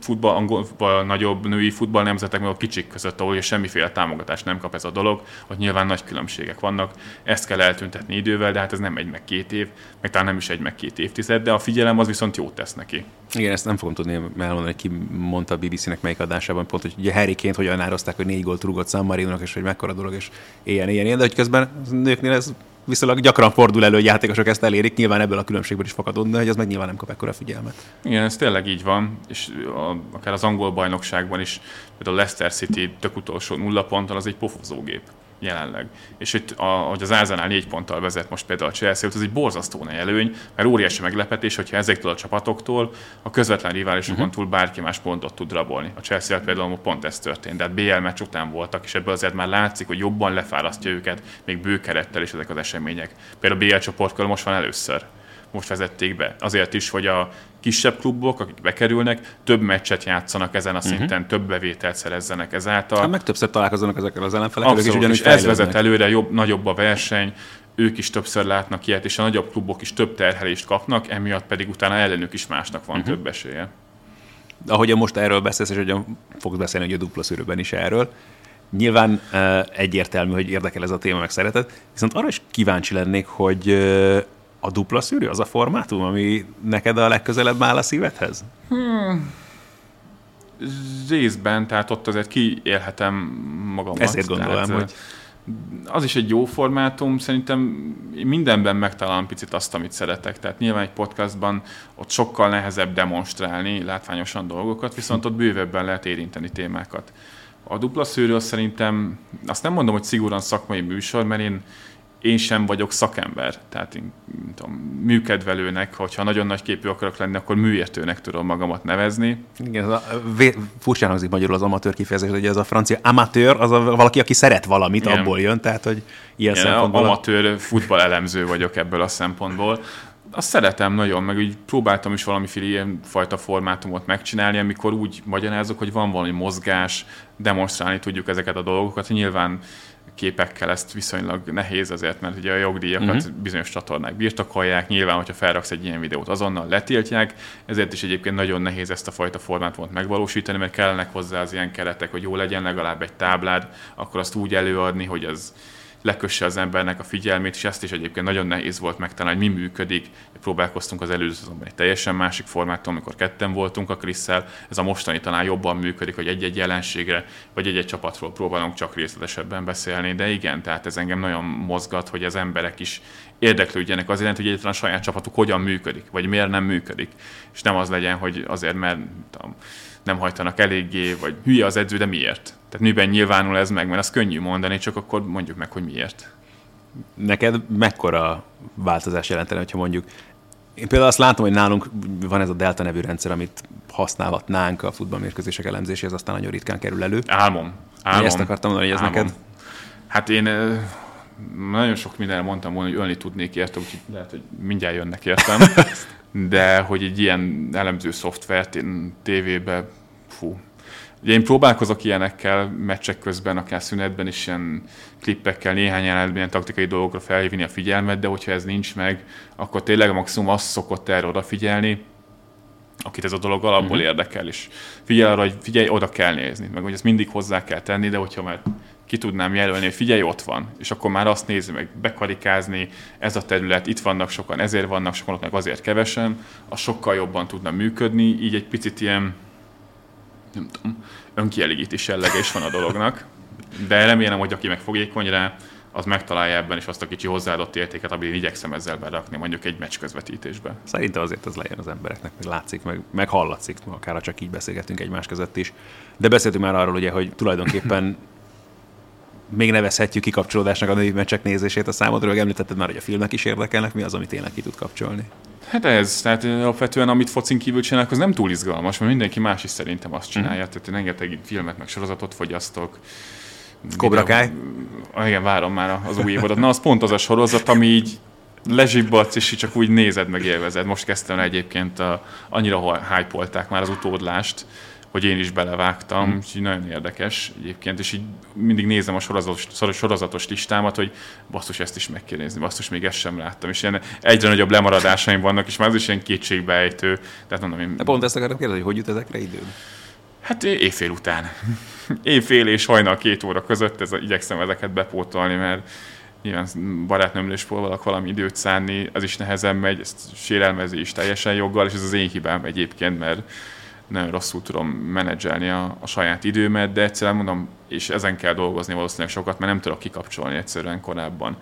futball, angol, nagyobb női futball nemzetek, meg a kicsik között, ahol semmiféle támogatást nem kap ez a dolog, hogy nyilván nagy különbségek vannak. Ezt kell eltüntetni idővel, de hát ez nem egy meg két év, meg talán nem is egy meg két évtized, de a figyelem az viszont jót tesz neki. Igen, ezt nem fogom tudni elmondani, ki mondta a BBC-nek melyik adásában, pont, hogy ugye Harryként hogyan ározták, hogy négy gólt rúgott San Marino-nak, és hogy mekkora dolog, és ilyen, ilyen, ilyen, de hogy közben nőknél ez viszonylag gyakran fordul elő, hogy játékosok ezt elérik, nyilván ebből a különbségből is fakadott, de hogy az meg nyilván nem kap ekkora figyelmet. Igen, ez tényleg így van, és a, akár az angol bajnokságban is, például a Leicester City tök utolsó nulla ponttal, az egy pofozógép. Jelenleg. És itt, a, hogy az Arsenal négy ponttal vezet most például a Chelsea, ez egy borzasztó nagy előny, mert óriási meglepetés, hogyha ezektől a csapatoktól a közvetlen riválisokon uh-huh. túl bárki más pontot tud rabolni. A chelsea például pont ez történt, de hát BL meccs után voltak, és ebből azért már látszik, hogy jobban lefárasztja őket, még bőkerettel is ezek az események. Például a BL csoportkör most van először most vezették be. Azért is, hogy a kisebb klubok, akik bekerülnek, több meccset játszanak ezen a mhm. szinten, uh-huh. több bevételt szerezzenek ezáltal. Hát meg többször találkoznak ezekkel az ellenfelekkel, Abszolút, és ugyanúgy ez vezet előre, jobb, nagyobb a verseny, ők is többször látnak ilyet, és a nagyobb klubok is több terhelést kapnak, emiatt pedig utána ellenük is másnak van uh-huh. több esélye. Ahogyan most erről beszélsz, és hogyan fogsz beszélni, hogy a dupla szűrőben is erről, Nyilván egyértelmű, hogy érdekel ez a téma, meg szeretet, viszont arra is kíváncsi lennék, hogy a dupla szűrő az a formátum, ami neked a legközelebb áll a szívedhez? Hmm. Részben, tehát ott azért kiélhetem magamat. Ezért gondolom, tehát, hogy... Az is egy jó formátum, szerintem mindenben megtalálom picit azt, amit szeretek. Tehát nyilván egy podcastban ott sokkal nehezebb demonstrálni látványosan dolgokat, viszont ott bővebben lehet érinteni témákat. A dupla szűrő szerintem, azt nem mondom, hogy szigorúan szakmai műsor, mert én én sem vagyok szakember, tehát én tudom, műkedvelőnek, hogyha nagyon nagy képű akarok lenni, akkor műértőnek tudom magamat nevezni. Igen, ez a, furcsán hangzik magyarul az amatőr kifejezés, hogy ez a francia amatőr, az a, valaki, aki szeret valamit, Igen. abból jön, tehát hogy ilyen Igen, szempontból... Amatőr futball elemző vagyok ebből a szempontból. Azt szeretem nagyon, meg úgy próbáltam is valamiféle ilyen fajta formátumot megcsinálni, amikor úgy magyarázok, hogy van valami mozgás, demonstrálni tudjuk ezeket a dolgokat. Nyilván képekkel ezt viszonylag nehéz azért, mert ugye a jogdíjakat uh-huh. bizonyos csatornák birtokolják, nyilván, hogyha felraksz egy ilyen videót, azonnal letiltják, ezért is egyébként nagyon nehéz ezt a fajta formátumot megvalósítani, mert kellenek hozzá az ilyen keretek, hogy jó legyen legalább egy táblád, akkor azt úgy előadni, hogy az lekösse az embernek a figyelmét, és ezt is egyébként nagyon nehéz volt megtalálni, hogy mi működik. Próbálkoztunk az előző szezonban egy teljesen másik formátum, amikor ketten voltunk a Krisszel. Ez a mostani talán jobban működik, hogy egy-egy jelenségre, vagy egy-egy csapatról próbálunk csak részletesebben beszélni, de igen, tehát ez engem nagyon mozgat, hogy az emberek is érdeklődjenek azért, hogy egyáltalán a saját csapatuk hogyan működik, vagy miért nem működik. És nem az legyen, hogy azért, mert tudom, nem hajtanak eléggé, vagy hülye az edző, de miért? Tehát miben nyilvánul ez meg, mert az könnyű mondani, csak akkor mondjuk meg, hogy miért. Neked mekkora változás jelentene, hogyha mondjuk én például azt látom, hogy nálunk van ez a Delta nevű rendszer, amit használhatnánk a futballmérkőzések elemzéséhez, aztán nagyon ritkán kerül elő. Álmom. Álmom. Én ezt akartam mondani, hogy ez Álmom. neked? Hát én nagyon sok mindenre mondtam volna, hogy ölni tudnék érte, úgyhogy lehet, hogy mindjárt jönnek értem. De hogy egy ilyen elemző szoftvert én tévébe, fú, Ugye én próbálkozok ilyenekkel meccsek közben, akár szünetben is ilyen klippekkel, néhány jelenetben ilyen taktikai dolgokra felhívni a figyelmet, de hogyha ez nincs meg, akkor tényleg a maximum azt szokott erre odafigyelni, akit ez a dolog alapból uh-huh. érdekel, és figyelj arra, hogy figyelj, oda kell nézni, meg hogy ezt mindig hozzá kell tenni, de hogyha már ki tudnám jelölni, hogy figyelj, ott van, és akkor már azt nézi meg, bekarikázni, ez a terület, itt vannak sokan, ezért vannak sokan, ott meg azért kevesen, az sokkal jobban tudna működni, így egy picit ilyen nem tudom, önkielégítés jellege is van a dolognak, de remélem, hogy aki meg fogékony rá, az megtalálja ebben is azt a kicsi hozzáadott értéket, amit én igyekszem ezzel berakni, mondjuk egy meccs közvetítésbe. Szerintem azért az lejön az embereknek, meg látszik, meg, meg hallatszik, akár csak így beszélgetünk egymás között is. De beszéltünk már arról, ugye, hogy tulajdonképpen még nevezhetjük kikapcsolódásnak a női meccsek nézését a számodra, említetted már, hogy a filmek is érdekelnek, mi az, amit tényleg ki tud kapcsolni? Hát ez, tehát alapvetően amit focin kívül csinálnak, az nem túl izgalmas, mert mindenki más is szerintem azt csinálja, mm. tehát én rengeteg filmet meg sorozatot fogyasztok. Cobra Kai? Igen, várom már az új évadat. Na, az pont az a sorozat, ami így lezsibbadsz, és csak úgy nézed, meg élvezed. Most kezdtem egyébként, a, annyira hype már az utódlást, hogy én is belevágtam, mm. úgyhogy nagyon érdekes egyébként, és így mindig nézem a sorozatos, sorozatos listámat, hogy basszus, ezt is meg kell nézni, basszus, még ezt sem láttam, és ilyen egyre nagyobb lemaradásaim vannak, és már az is ilyen kétségbeejtő. Tehát mondom, én... De pont ezt akarom kérdezni, hogy hogy jut ezekre idő? Hát éjfél után. éjfél és hajnal két óra között ez, igyekszem ezeket bepótolni, mert nyilván barátnőmről is próbálok valami időt szánni, az is nehezen megy, ezt sérelmezi is teljesen joggal, és ez az én hibám egyébként, mert nagyon rosszul tudom menedzselni a, a saját időmet, de egyszerűen mondom, és ezen kell dolgozni valószínűleg sokat, mert nem tudok kikapcsolni egyszerűen korábban.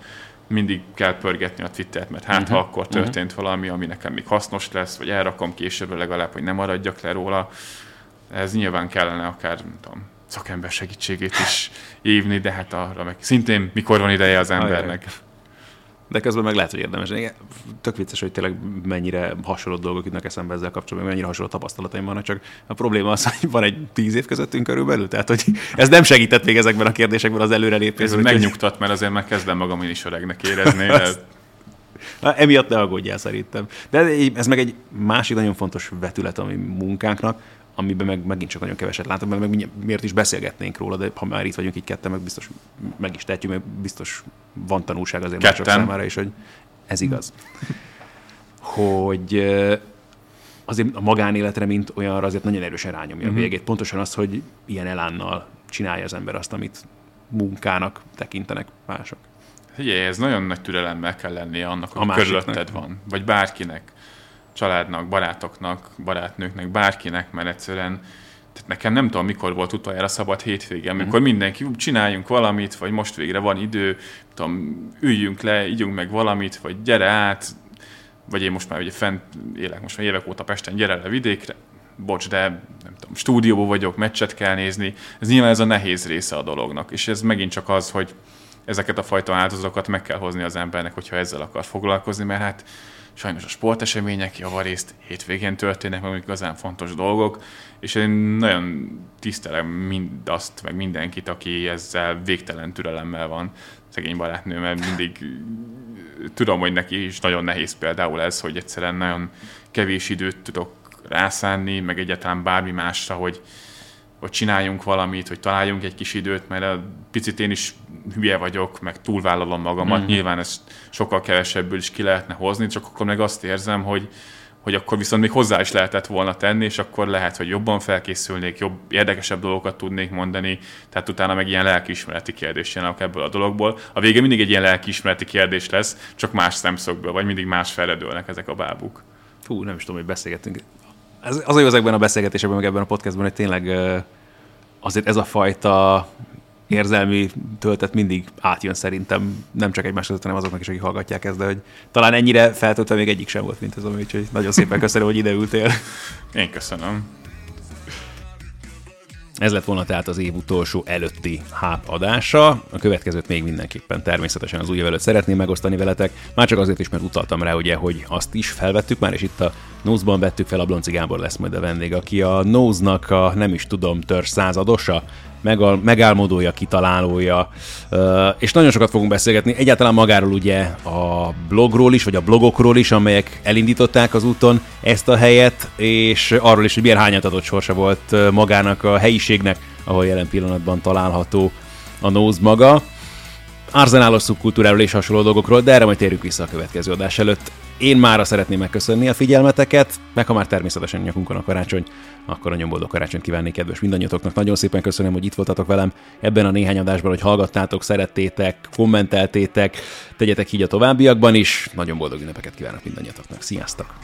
Mindig kell pörgetni a Twittert, mert hát uh-huh. ha akkor mhm. történt uh-huh. valami, ami nekem még hasznos lesz, vagy elrakom később legalább, hogy nem maradjak le róla. Ez nyilván kellene akár, nem tudom, szakember segítségét is hívni, de hát arra meg szintén mikor van ideje az embernek. Ajaj. De közben meg lehet, hogy érdemes. Tök vicces, hogy tényleg mennyire hasonló dolgok jutnak eszembe ezzel kapcsolatban, mennyire hasonló tapasztalataim vannak, csak a probléma az, hogy van egy tíz év közöttünk körülbelül, tehát hogy ez nem segített még ezekben a kérdésekben az előrelépés. Ez megnyugtat, mert azért már kezdem magam is öregnek érezni. De... Na, emiatt ne aggódjál szerintem. De ez meg egy másik nagyon fontos vetület a mi munkánknak, amiben meg megint csak nagyon keveset látom, meg, meg miért is beszélgetnénk róla, de ha már itt vagyunk így ketten, meg biztos meg is tehetjük, mert biztos van tanulság azért mások számára is, hogy ez igaz. hogy azért a magánéletre, mint olyanra azért nagyon erősen rányomja uh-huh. a végét. Pontosan az, hogy ilyen elánnal csinálja az ember azt, amit munkának tekintenek mások. Ugye, ez nagyon nagy türelemmel kell lennie annak, hogy körülötted van, vagy bárkinek családnak, barátoknak, barátnőknek, bárkinek, mert egyszerűen tehát nekem nem tudom, mikor volt utoljára szabad hétvége, amikor mm-hmm. mindenki csináljunk valamit, vagy most végre van idő, tudom, üljünk le, ígyunk meg valamit, vagy gyere át, vagy én most már ugye fent élek, most már évek óta Pesten, gyere le vidékre, bocs, de nem tudom, stúdióban vagyok, meccset kell nézni. Ez nyilván ez a nehéz része a dolognak, és ez megint csak az, hogy ezeket a fajta áldozatokat meg kell hozni az embernek, hogyha ezzel akar foglalkozni, mert hát sajnos a sportesemények javarészt hétvégén történnek, meg igazán fontos dolgok, és én nagyon tisztelem mindazt, meg mindenkit, aki ezzel végtelen türelemmel van. Szegény barátnőm, mindig tudom, hogy neki is nagyon nehéz például ez, hogy egyszerűen nagyon kevés időt tudok rászánni, meg egyáltalán bármi másra, hogy, hogy csináljunk valamit, hogy találjunk egy kis időt, mert a picit én is hülye vagyok, meg túlvállalom magamat, mm. nyilván ezt sokkal kevesebből is ki lehetne hozni, csak akkor meg azt érzem, hogy, hogy akkor viszont még hozzá is lehetett volna tenni, és akkor lehet, hogy jobban felkészülnék, jobb, érdekesebb dolgokat tudnék mondani, tehát utána meg ilyen lelkiismereti kérdés jönnek ebből a dologból. A vége mindig egy ilyen lelkiismereti kérdés lesz, csak más szemszögből, vagy mindig más feledőlnek ezek a bábuk. Fú, nem is tudom, hogy beszélgetünk. Ez, az jó ezekben a beszélgetésekben, meg ebben a podcastban, hogy tényleg azért ez a fajta érzelmi töltet mindig átjön szerintem, nem csak egymás között, hanem azoknak is, akik hallgatják ezt, de hogy talán ennyire feltöltve még egyik sem volt, mint ez, úgyhogy nagyon szépen köszönöm, hogy ide ültél. Én köszönöm. Ez lett volna tehát az év utolsó előtti háp adása. A következőt még mindenképpen természetesen az új év előtt szeretném megosztani veletek. Már csak azért is, mert utaltam rá, ugye, hogy azt is felvettük már, és itt a Nózban vettük fel, a Blonci Gábor lesz majd a vendég, aki a Nóznak a nem is tudom törzs századosa, megal, megálmodója, kitalálója, és nagyon sokat fogunk beszélgetni egyáltalán magáról ugye a blogról is, vagy a blogokról is, amelyek elindították az úton ezt a helyet, és arról is, hogy milyen hányatatott sorsa volt magának a helyiségnek, ahol jelen pillanatban található a Nose maga. Arzenálos szubkultúráról és hasonló dolgokról, de erre majd térjük vissza a következő adás előtt. Én mára szeretném megköszönni a figyelmeteket, meg ha már természetesen nyakunkon a karácsony, akkor nagyon boldog karácsonyt kívánni kedves mindannyiatoknak. Nagyon szépen köszönöm, hogy itt voltatok velem ebben a néhány adásban, hogy hallgattátok, szerettétek, kommenteltétek, tegyetek így a továbbiakban is. Nagyon boldog ünnepeket kívánok mindannyiatoknak. Sziasztok!